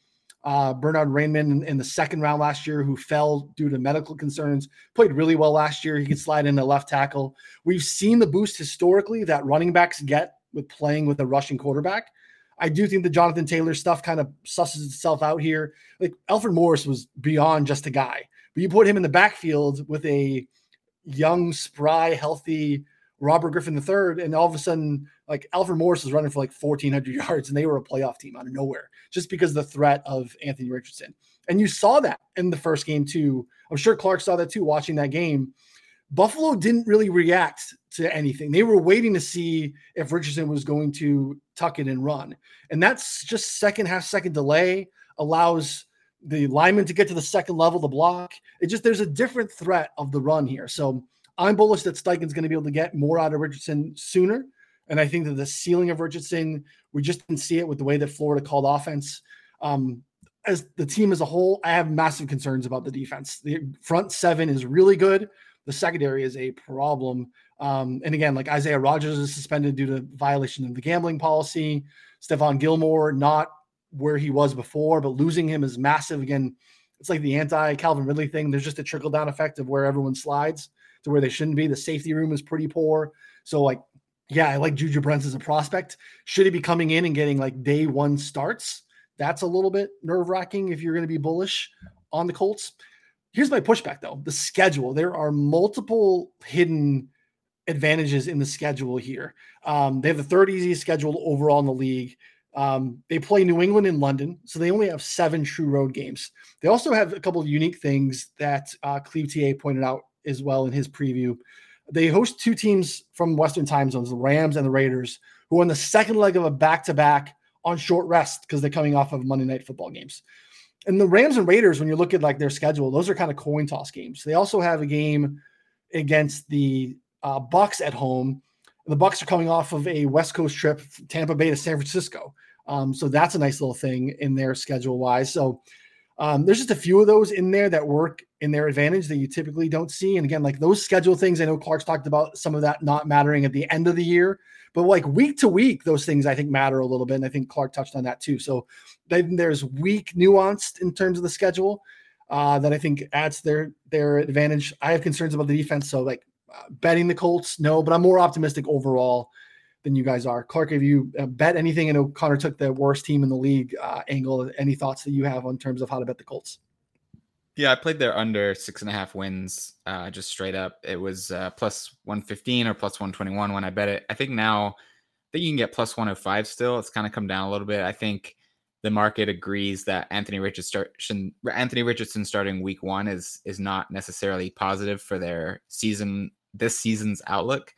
S1: uh, Bernhard Raimann in, in, the second round last year, who fell due to medical concerns, played really well last year. He could slide into left tackle. We've seen the boost historically that running backs get with playing with a rushing quarterback. I do think the Jonathan Taylor stuff kind of susses itself out here. Like Alfred Morris was beyond just a guy, but you put him in the backfield with a young, spry, healthy Robert Griffin III, and all of a sudden, like Alfred Morris was running for like 1,400 yards, and they were a playoff team out of nowhere just because the threat of Anthony Richardson. And you saw that in the first game too. I'm sure Clarke saw that too watching that game. Buffalo didn't really react to anything. They were waiting to see if Richardson was going to tuck it and run. And that's just second half second delay allows the lineman to get to the second level, the block. It just there's a different threat of the run here. So I'm bullish that Steichen's going to be able to get more out of Richardson sooner. And I think that the ceiling of Richardson, we just didn't see it with the way that Florida called offense. Um, as the team as a whole, I have massive concerns about the defense. The front seven is really good. The secondary is a problem. Um, and again, like Isaiah Rodgers is suspended due to violation of the gambling policy. Stephon Gilmore not where he was before, but losing him is massive. Again, it's like the anti Calvin Ridley thing. There's just a trickle down effect of where everyone slides to where they shouldn't be. The safety room is pretty poor. So, like, yeah, I like Juju Brents as a prospect. Should he be coming in and getting like day one starts? That's a little bit nerve wracking if you're going to be bullish on the Colts. Here's my pushback though the schedule. There are multiple hidden advantages in the schedule here. Um, they have the third easiest schedule overall in the league. Um, they play New England in London, so they only have seven true road games. They also have a couple of unique things that uh, Cleve TA pointed out as well in his preview. They host two teams from Western time zones, the Rams and the Raiders, who are on the second leg of a back to back on short rest because they're coming off of Monday night football games. And the Rams and Raiders, when you look at like their schedule, those are kind of coin toss games. They also have a game against the uh, Bucs at home. The Bucs are coming off of a West Coast trip, Tampa Bay to San Francisco. Um, so that's a nice little thing in their schedule wise. So um, there's just a few of those in there that work in their advantage that you typically don't see. And again, like those schedule things, I know Clarke's talked about some of that not mattering at the end of the year, but like week to week, those things I think matter a little bit. And I think Clarke touched on that too. So then there's week nuanced in terms of the schedule uh, that I think adds their their advantage. I have concerns about the defense, so like uh, betting the Colts, no, but I'm more optimistic overall than you guys are. Clarke, have you uh, bet anything? I know Connor took the worst team in the league uh, angle. Any thoughts that you have on terms of how to bet the Colts?
S3: Yeah, I played their under six and a half wins, uh, just straight up. It was uh, plus 115 or plus 121 when I bet it. I think now, I think you can get plus 105 still. It's kind of come down a little bit. I think the market agrees that Anthony Richardson, Anthony Richardson starting week one is is not necessarily positive for their season, this season's outlook.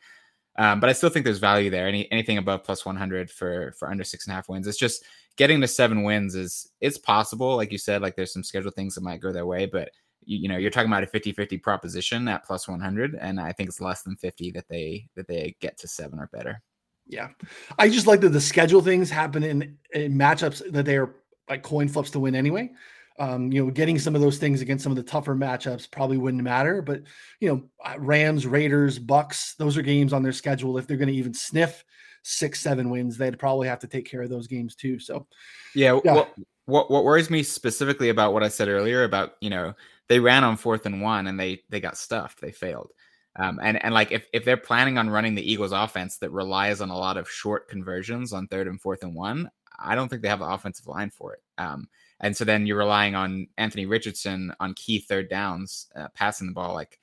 S3: Um, but I still think there's value there. Any anything above plus 100 for for under six and a half wins. It's just getting to seven wins is it's possible. Like you said, like there's some schedule things that might go their way, but you, you know you're talking about a 50-50 proposition at plus 100, and I think it's less than 50 that they that they get to seven or better.
S1: Yeah, I just like that the schedule things happen in, in matchups that they are like coin flips to win anyway. Um, you know, getting some of those things against some of the tougher matchups probably wouldn't matter. But you know, uh, Rams, Raiders, Bucs, those are games on their schedule. If they're going to even sniff six, seven wins, they'd probably have to take care of those games too. So,
S3: yeah. yeah. What, what what worries me specifically about what I said earlier about you know they ran on fourth and one and they they got stuffed. They failed. Um, and and like if if they're planning on running the Eagles offense that relies on a lot of short conversions on third and fourth and one, I don't think they have the offensive line for it. Um, and so then you're relying on Anthony Richardson on key third downs, uh, passing the ball. Like,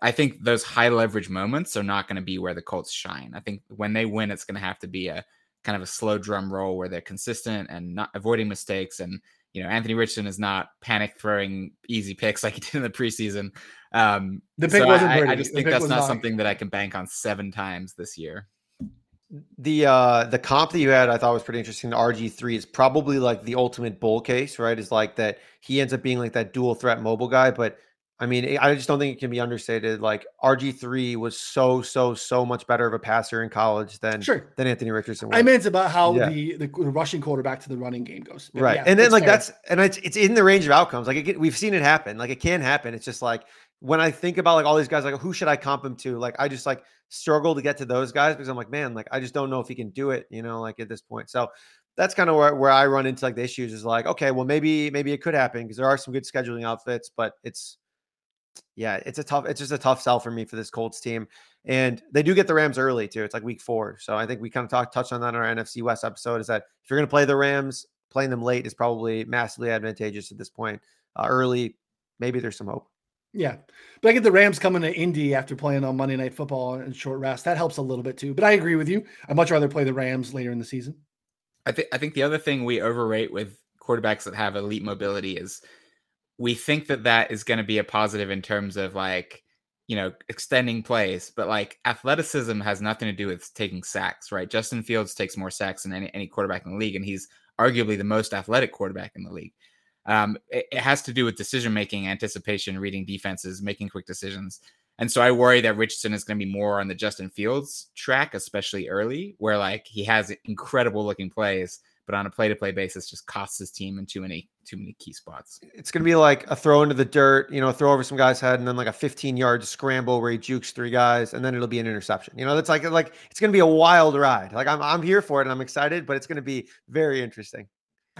S3: I think those high leverage moments are not going to be where the Colts shine. I think when they win, it's going to have to be a kind of a slow drum roll where they're consistent and not avoiding mistakes. And, you know, Anthony Richardson is not panic throwing easy picks like he did in the preseason. Um, the pick so wasn't I, I just think that's not, not something that I can bank on seven times this year
S2: the uh the comp that you had i thought was pretty interesting. The rg3 is probably like the ultimate bull case right? Is like that he ends up being like that dual threat mobile guy but i mean i just don't think it can be understated. Like rg3 was so so so much better of a passer in college than sure. than anthony richardson was.
S1: i meant about how yeah. the, the rushing quarterback to the running game goes.
S2: But right. Yeah, and then like fair. that's and it's it's in the range of outcomes. Like it, we've seen it happen. Like it can happen. It's just like when I think about like all these guys, like who should I comp him to? Like I just like struggle to get to those guys because I'm like, man, like I just don't know if he can do it, you know, like at this point. So that's kind of where, where I run into like the issues is like, okay, well maybe maybe it could happen because there are some good scheduling outfits, but it's yeah, it's a tough, it's just a tough sell for me for this Colts team. And they do get the Rams early too. It's like week four. So I think we kind of talked touched on that in our NFC West episode is that if you're gonna play the Rams, playing them late is probably massively advantageous at this point. Uh, early, maybe there's some hope.
S1: Yeah. But I get the Rams coming to Indy after playing on Monday Night Football and short rest. That helps a little bit too. But I agree with you. I'd much rather play the Rams later in the season.
S3: I think I think the other thing we overrate with quarterbacks that have elite mobility is we think that that is going to be a positive in terms of like you know extending plays but like athleticism has nothing to do with taking sacks right justin fields takes more sacks than any, any quarterback in the league and he's arguably the most athletic quarterback in the league Um, it, it has to do with decision making, anticipation, reading defenses, making quick decisions. And so I worry that Richardson is going to be more on the Justin Fields track, especially early, where like he has incredible looking plays, but on a play to play basis, just costs his team in too many too many key spots.
S2: It's going to be like a throw into the dirt, you know, throw over some guy's head, and then like a 15 yard scramble where he jukes three guys, and then it'll be an interception. You know, that's like like it's going to be a wild ride. Like I'm I'm here for it, and I'm excited, but it's going to be very interesting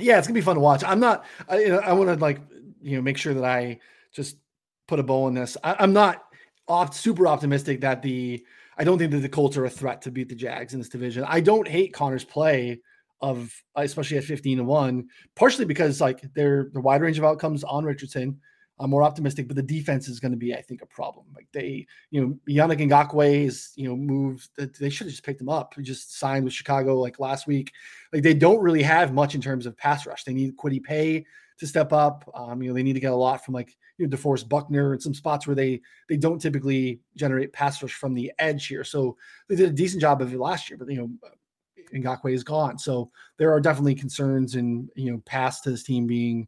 S1: yeah, it's gonna be fun to watch. I'm not, I, you know, I want to like, you know, make sure that I just put a bow in this. I, am not super optimistic that the, I don't think that the Colts are a threat to beat the Jags in this division. I don't hate Connor's play of, especially at 15 to one, partially because like they're the wide range of outcomes on Richardson. I'm more optimistic, but the defense is going to be, I think, a problem. Like they, you know, Yannick Ngakoue is, you know, moved. That they should have just picked him up. He just signed with Chicago like last week. Like they don't really have much in terms of pass rush. They need Kwity Paye to step up. Um, you know, they need to get a lot from like you know DeForest Buckner and some spots where they they don't typically generate pass rush from the edge here. So they did a decent job of it last year, but you know. Ngakoue is gone, so there are definitely concerns in you know past to this team being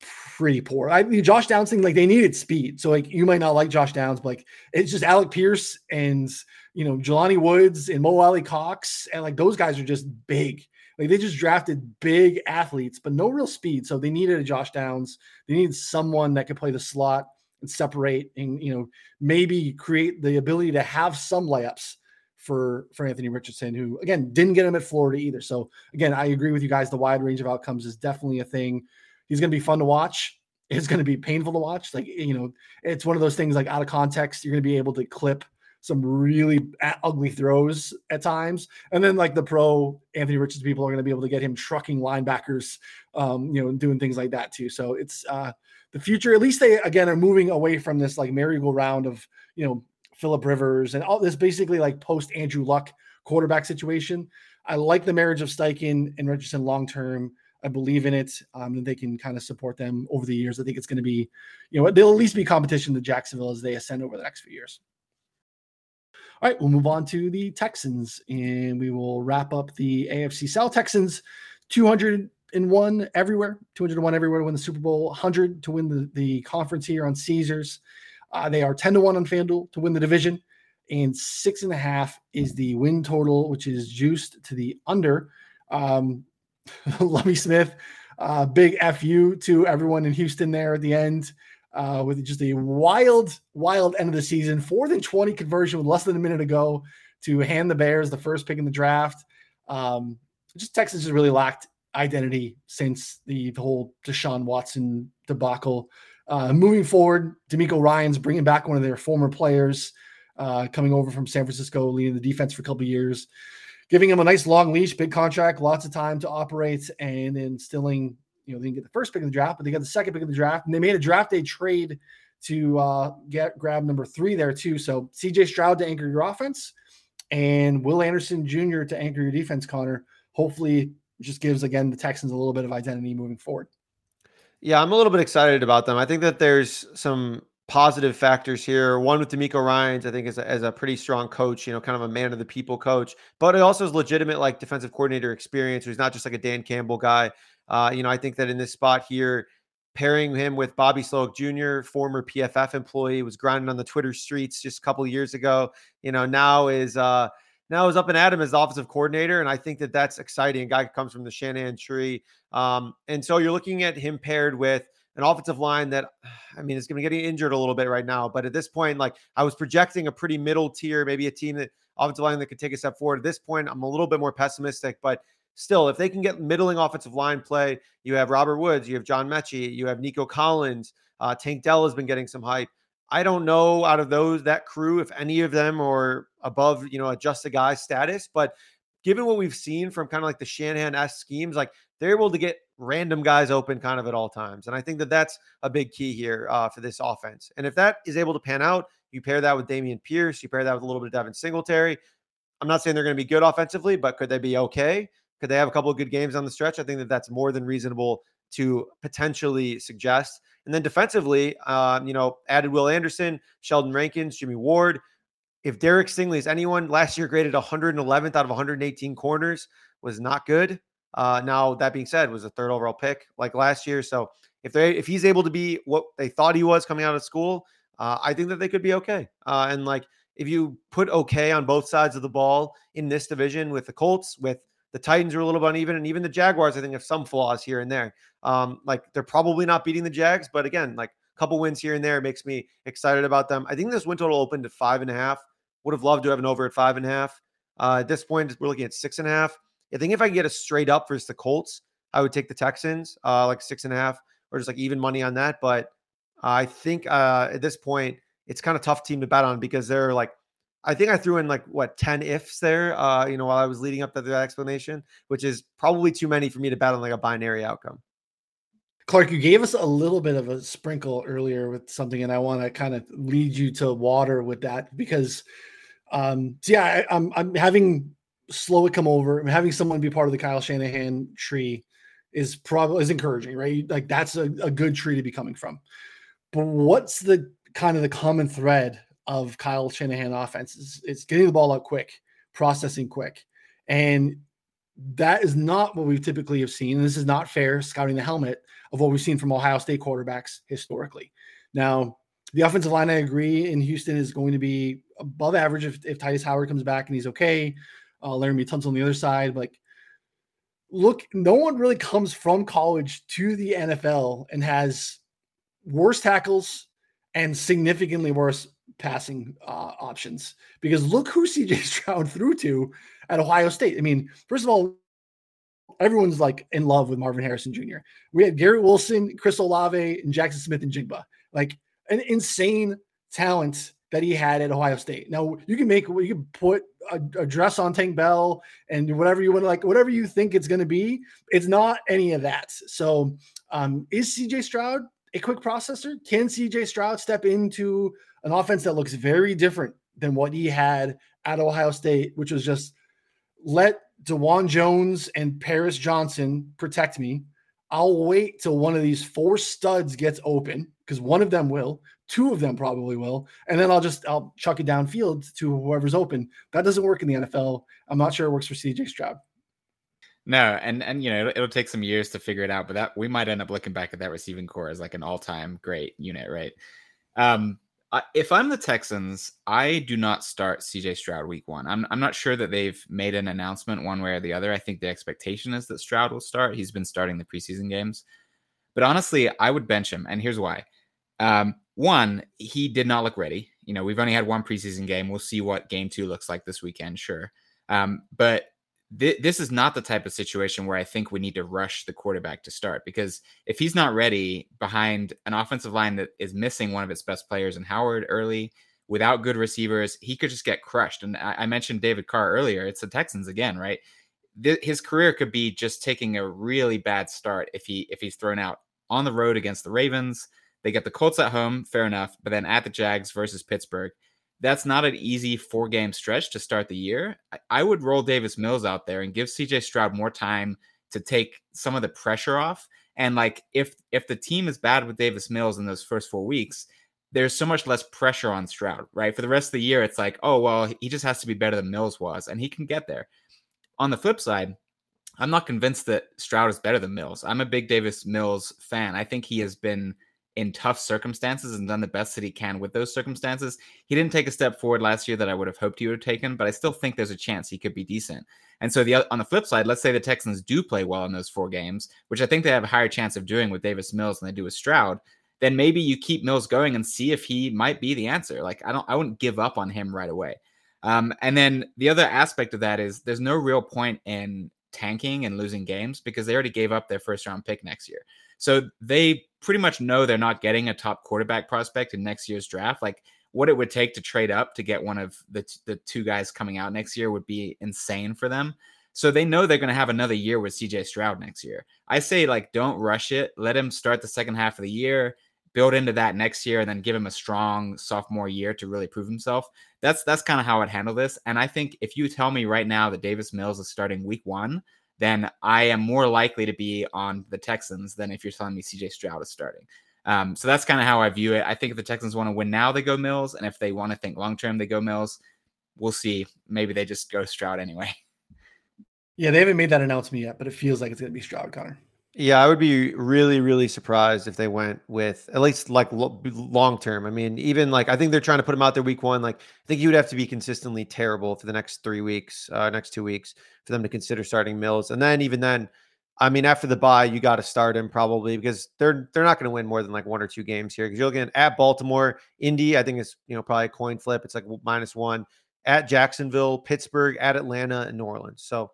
S1: pretty poor. I mean, Josh Downs thing, like they needed speed. So like you might not like Josh Downs, but like it's just Alec Pierce and you know Jelani Woods and Mo Alie-Cox, and like those guys are just big. Like they just drafted big athletes, but no real speed. So they needed a Josh Downs. They needed someone that could play the slot and separate and you know maybe create the ability to have some layups for for Anthony Richardson, who again didn't get him at Florida either. So again, I agree with you guys. The wide range of outcomes is definitely a thing He's going to be fun to watch. It's going to be painful to watch. Like, you know, it's one of those things like out of context, you're going to be able to clip some really ugly throws at times. And then like the pro Anthony Richards people are going to be able to get him trucking linebackers, um, you know, doing things like that too. So it's uh, the future. At least they again are moving away from this like merry-go-round of you know Philip Rivers and all this basically like post Andrew Luck quarterback situation. I like the marriage of Steichen and Richardson long term. I believe in it. Um, and they can kind of support them over the years. I think it's going to be, you know, they'll at least be competition to Jacksonville as they ascend over the next few years. All right, we'll move on to the Texans and we will wrap up the AFC South. Texans 201 everywhere, 201 everywhere to win the Super Bowl, 100 to win the, the conference here on Caesars. Uh, they are 10 to 1 on FanDuel to win the division, and six and a half is the win total, which is juiced to the under. Um, Lovie Smith, uh, big FU to everyone in Houston there at the end uh, with just a wild, wild end of the season. Four than 20 conversion with less than a minute ago to hand the Bears the first pick in the draft. Um, just Texas has really lacked identity since the, whole Deshaun Watson debacle. Uh, moving forward, DeMeco Ryans bringing back one of their former players, uh, coming over from San Francisco, leading the defense for a couple years giving him a nice long leash, big contract, lots of time to operate, and instilling. You know, they didn't get the first pick of the draft, but they got the second pick of the draft, and they made a draft day trade to uh, get grab number three there too. So C.J. Stroud to anchor your offense, and Will Anderson Jr. to anchor your defense. Connor, hopefully, just gives again the Texans a little bit of identity moving forward.
S2: Yeah, I'm a little bit excited about them. I think that there's some positive factors here. One with DeMeco Ryans, I think, is a, as a pretty strong coach, you know, kind of a man of the people coach, but it also is legitimate like defensive coordinator experience. Who's not just like a Dan Campbell guy. Uh, you know, I think that in this spot here, pairing him with Bobby Slowik Jr., former PFF employee, was grinding on the Twitter streets just a couple years ago. You know, now is uh now is up and at him as the offensive coordinator, and I think that that's exciting. A guy comes from the Shanahan tree, um, and so you're looking at him paired with an offensive line that, I mean, it's going to get injured a little bit right now. But at this point, like I was projecting a pretty middle tier, maybe a team that offensive line that could take a step forward. At this point, I'm a little bit more pessimistic, but still, if they can get middling offensive line play, you have Robert Woods, you have John Metchie, you have Nico Collins, uh, Tank Dell has been getting some hype. I don't know out of those that crew if any of them are above, you know, a just a guy status, but given what we've seen from kind of like the Shanahan s schemes, like they're able to get random guys open kind of at all times. And I think that that's a big key here uh, for this offense. And if that is able to pan out, you pair that with Dameon Pierce, you pair that with a little bit of Devin Singletary. I'm not saying they're going to be good offensively, but could they be okay? Could they have a couple of good games on the stretch? I think that that's more than reasonable to potentially suggest. And then defensively, um, you know, added Will Anderson, Sheldon Rankins, Jimmy Ward. If Derek Stingley is anyone, last year graded 111th out of 118 corners, was not good. Uh, now that being said, was a third overall pick like last year. So if they if he's able to be what they thought he was coming out of school, uh, I think that they could be okay. Uh, and like if you put okay on both sides of the ball in this division with the Colts, with the Titans are a little bit uneven, and even the Jaguars, I think, have some flaws here and there. Um, like they're probably not beating the Jags, but again, like a couple wins here and there makes me excited about them. I think this win total opened at five and a half. Would have loved to have an over at five and a half. Uh, at this point, we're looking at six and a half. I think if I get a straight up versus the Colts, I would take the Texans, uh, like six and a half, or just like even money on that. But I think uh, at this point, it's kind of tough team to bet on because they're like I think I threw in like what 10 ifs there, uh, you know, while I was leading up to that explanation, which is probably too many for me to bet on like a binary outcome.
S1: Clarke, you gave us a little bit of a sprinkle earlier with something, and I want to kind of lead you to water with that because, um, so yeah, I, I'm I'm having Slow it come over. Having someone be part of the Kyle Shanahan tree is probably is encouraging, right? Like that's a, a good tree to be coming from. But what's the kind of the common thread of Kyle Shanahan offense is it's getting the ball out quick, processing quick. And that is not what we typically have seen. And this is not fair scouting the helmet of what we've seen from Ohio State quarterbacks historically. Now, the offensive line, I agree, in Houston is going to be above average if, if Tytus Howard comes back and he's okay. Uh, Laremy Tunsil on the other side. Like, look, no one really comes from college to the NFL and has worse tackles and significantly worse passing uh, options because look who CJ Stroud threw to at Ohio State. I mean, first of all, everyone's like in love with Marvin Harrison Jr. We had Garrett Wilson, Chris Olave, and Jackson Smith-Njigba, like an insane talent that he had at Ohio State. Now you can make you can put a, a dress on Tank Dell and whatever you want to like, whatever you think it's going to be. It's not any of that. So, um, is CJ Stroud a quick processor? Can CJ Stroud step into an offense that looks very different than what he had at Ohio State, which was just let Dawand Jones and Paris Johnson protect me. I'll wait till one of these four studs gets open because one of them will, two of them probably will, and then I'll just I'll chuck it downfield to whoever's open. That doesn't work in the NFL. I'm not sure it works for CJ Stroud.
S3: No, and and you know it'll, it'll, take some years to figure it out, but that we might end up looking back at that receiving core as like an all-time great unit, right? Um, if I'm the Texans, I do not start CJ Stroud week one. I'm, I'm not sure that they've made an announcement one way or the other. I think the expectation is that Stroud will start. He's been starting the preseason games. But honestly, I would bench him. And here's why. Um, one, he did not look ready. You know, we've only had one preseason game. We'll see what game two looks like this weekend, sure. Um, but th- this is not the type of situation where I think we need to rush the quarterback to start because if he's not ready behind an offensive line that is missing one of its best players in Howard early without good receivers, he could just get crushed. And I, mentioned David Carr earlier. It's the Texans again, right? His career could be just taking a really bad start if he if he's thrown out on the road against the Ravens. They get the Colts at home, fair enough, but then at the Jags versus Pittsburgh that's not an easy four game stretch to start the year. I, I would roll Davis Mills out there and give CJ Stroud more time to take some of the pressure off. And like if if the team is bad with Davis Mills in those first four weeks, there's so much less pressure on Stroud, right? For the rest of the year, it's like, oh well, he just has to be better than Mills was, and he can get there. On the flip side, I'm not convinced that Stroud is better than Mills. I'm a big Davis Mills fan. I think he has been in tough circumstances and done the best that he can with those circumstances. He didn't take a step forward last year that I would have hoped he would have taken, but I still think there's a chance he could be decent. And so the on the flip side, let's say the Texans do play well in those four games, which I think they have a higher chance of doing with Davis Mills than they do with Stroud. Then maybe you keep Mills going and see if he might be the answer. Like I don't, I wouldn't give up on him right away. Um, and then the other aspect of that is there's no real point in tanking and losing games because they already gave up their first round pick next year. So they pretty much know they're not getting a top quarterback prospect in next year's draft. Like what it would take to trade up to get one of the the two guys coming out next year would be insane for them. So they know they're going to have another year with CJ Stroud next year. I say like don't rush it. Let him start the second half of the year, build into that next year and then give him a strong sophomore year to really prove himself. That's that's kind of how I'd handle this. And I think if you tell me right now that Davis Mills is starting week 1, then I am more likely to be on the Texans than if you're telling me CJ Stroud is starting. Um, so that's kind of how I view it. I think if the Texans want to win now, they go Mills, and if they want to think long term, they go Mills. We'll see. Maybe they just go Stroud anyway.
S1: Yeah, they haven't made that announcement yet, but it feels like it's going to be Stroud, Connor.
S2: Yeah, I would be really, really surprised if they went with at least like lo- long term. I mean, even like I think they're trying to put him out there week one. Like I think he would have to be consistently terrible for the next three weeks, uh, next two weeks for them to consider starting Mills. And then even then, I mean, after the bye, you got to start him probably because they're they're not going to win more than like one or two games here. Because you're looking at Baltimore, Indy. I think it's you know probably a coin flip. It's like minus one at Jacksonville, Pittsburgh, at Atlanta, and New Orleans. So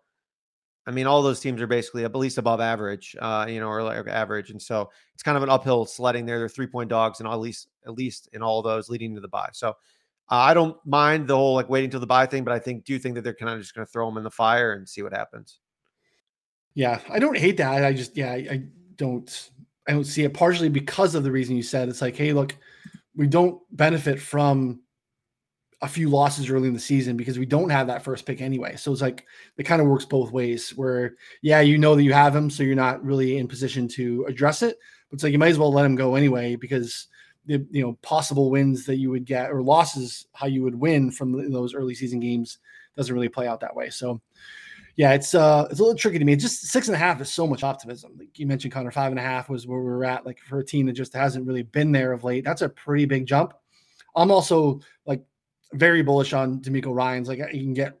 S2: I mean, all those teams are basically at least above average, uh, you know, or like average, and so it's kind of an uphill sledding there. They're three point dogs, and at least at least in all those leading to the bye. So uh, I don't mind the whole like waiting till the bye thing, but I think do you think that they're kind of just going to throw them in the fire and see what happens.
S1: Yeah, I don't hate that. I just yeah, I, I don't I don't see it partially because of the reason you said. It's like, hey, look, we don't benefit from a few losses early in the season because we don't have that first pick anyway. So it's like it kind of works both ways where yeah, you know that you have him, so you're not really in position to address it. But it's like you might as well let him go anyway because the you know possible wins that you would get or losses how you would win from those early season games doesn't really play out that way. So yeah, it's uh it's a little tricky to me. Just six and a half is so much optimism. Like you mentioned, Connor, five and a half was where we are at. Like for a team that just hasn't really been there of late, that's a pretty big jump. I'm also like very bullish on DeMeco Ryans. Like you can get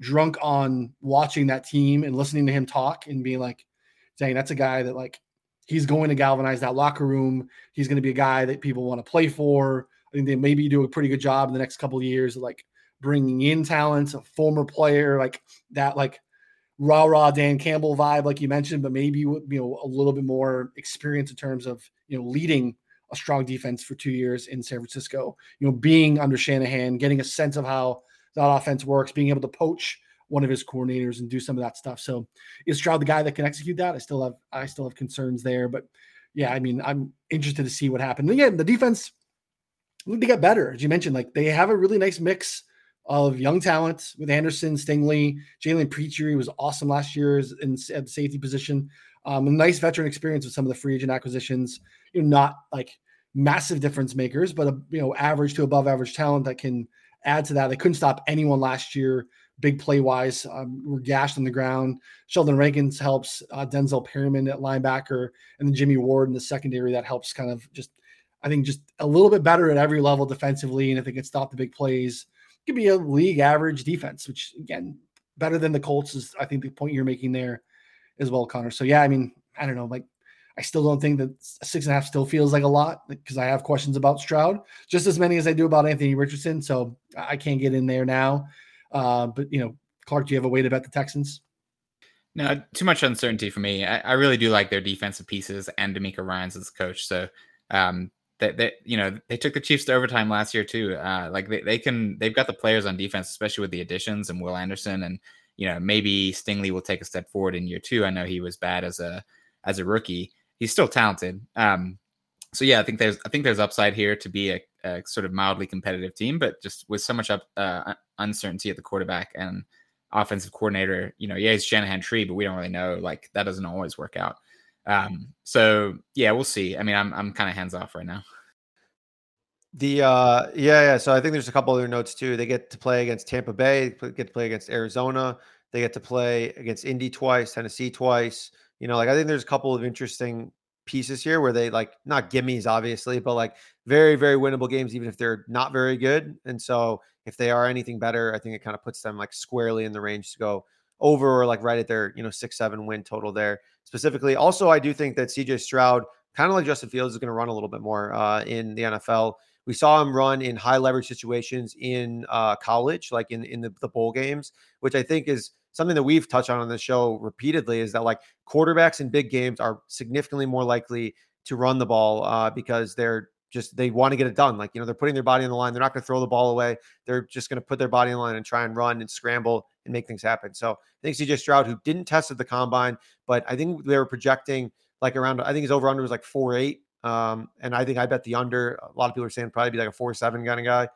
S1: drunk on watching that team and listening to him talk and being like, dang, that's a guy that like he's going to galvanize that locker room. He's going to be a guy that people want to play for. I think they maybe do a pretty good job in the next couple years like bringing in talent, a former player like that, like rah rah Dan Campbell vibe, like you mentioned, but maybe you know a little bit more experience in terms of you know leading a strong defense for two years in San Francisco. You know, being under Shanahan, getting a sense of how that offense works, being able to poach one of his coordinators and do some of that stuff. So is Stroud the guy that can execute that? I still have I still have concerns there, but yeah, I mean, I'm interested to see what happens. Again, the defense need to get better, as you mentioned. Like they have a really nice mix of young talent with Anderson, Stingley, Jalen Pitre was awesome last year in at the safety position. Um, a nice veteran experience with some of the free agent acquisitions. You know, not like massive difference makers, but a you know average to above average talent that can add to that. They couldn't stop anyone last year, big play wise. Um, were gashed on the ground. Sheldon Rankins helps. Uh, Denzel Perryman at linebacker, and then Jimmy Ward in the secondary that helps kind of just, I think, just a little bit better at every level defensively. And if they can stop the big plays, it could be a league average defense, which again better than the Colts is. I think the point you're making there as well, Connor. So yeah, I mean, I don't know, like I still don't think that six and a half still feels like a lot because I have questions about Stroud, just as many as I do about Anthony Richardson. So I can't get in there now. Uh, but you know, Clarke, do you have a way to bet the Texans?
S3: No, too much uncertainty for me. I, I really do like their defensive pieces and DeMeco Ryans as coach. So um, that you know they took the Chiefs to overtime last year too. Uh, like they, they can they've got the players on defense, especially with the additions and Will Anderson and you know maybe Stingley will take a step forward in year two. I know he was bad as a as a rookie. He's still talented. Um, so yeah, I think there's I think there's upside here to be a, a sort of mildly competitive team, but just with so much up uh, uncertainty at the quarterback and offensive coordinator, you know, yeah, he's Shanahan tree, but we don't really know. Like that doesn't always work out. Um, so yeah, we'll see. I mean, I'm I'm kind of hands off right now.
S2: The uh yeah, yeah. So I think there's a couple other notes too. They get to play against Tampa Bay, get to play against Arizona, they get to play against Indy twice, Tennessee twice. You know, like I think there's a couple of interesting pieces here where they like not gimmies, obviously, but like very, very winnable games, even if they're not very good. And so if they are anything better, I think it kind of puts them like squarely in the range to go over or like right at their, you know, six, seven win total there specifically. Also, I do think that CJ Stroud, kind of like Justin Fields, is going to run a little bit more uh, in the NFL. We saw him run in high leverage situations in uh, college, like in in the, the bowl games, which I think is something that we've touched on on the show repeatedly. Is that like quarterbacks in big games are significantly more likely to run the ball uh, because they're just they want to get it done. Like you know, they're putting their body on the line. They're not going to throw the ball away. They're just going to put their body on the line and try and run and scramble and make things happen. So I think CJ Stroud, who didn't test at the combine, but I think they were projecting like around. I think his over under was like four eight. Um, and I think I bet the under. A lot of people are saying probably be like a four seven kind of guy.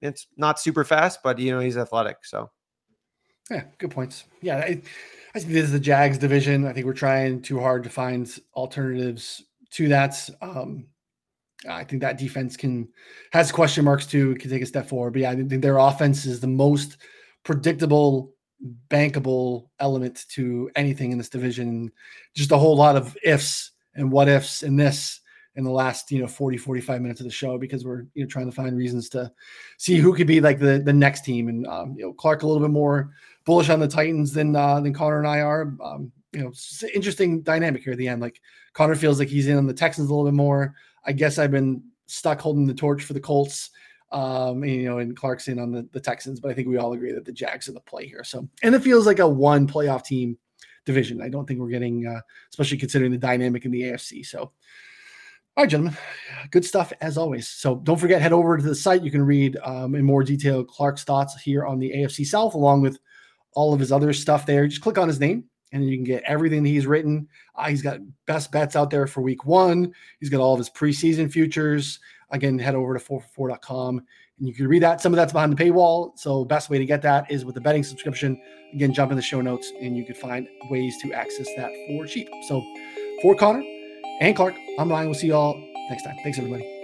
S2: It's not super fast, but you know he's athletic. So
S1: yeah, good points. Yeah, I, I think this is the Jags division. I think we're trying too hard to find alternatives to that. Um, I think that defense can has question marks too. Can take a step forward, but yeah, I think their offense is the most predictable bankable element to anything in this division. Just a whole lot of ifs and what ifs in this in the last you know 40 45 minutes of the show because we're you know trying to find reasons to see who could be like the the next team and um, you know Clarke a little bit more bullish on the Titans than uh, than Connor and I are um, you know it's interesting dynamic here at the end like Connor feels like he's in on the Texans a little bit more I guess I've been stuck holding the torch for the Colts um, and, you know, and Clarke's in on the, the Texans, but I think we all agree that the Jags are the play here. So, and it feels like a one playoff team division. I don't think we're getting, uh, especially considering the dynamic in the AFC. So, all right, gentlemen, good stuff as always. So don't forget, head over to the site. You can read um, in more detail Clarke's thoughts here on the AFC South, along with all of his other stuff there. Just click on his name and you can get everything that he's written. Uh, he's got best bets out there for week one. He's got all of his preseason futures. Again, head over to 4for4.com and you can read that. Some of that's behind the paywall. So, best way to get that is with the betting subscription. Again, jump in the show notes and you can find ways to access that for cheap. So, for Connor and Clarke, I'm Ryan. We'll see you all next time. Thanks, everybody.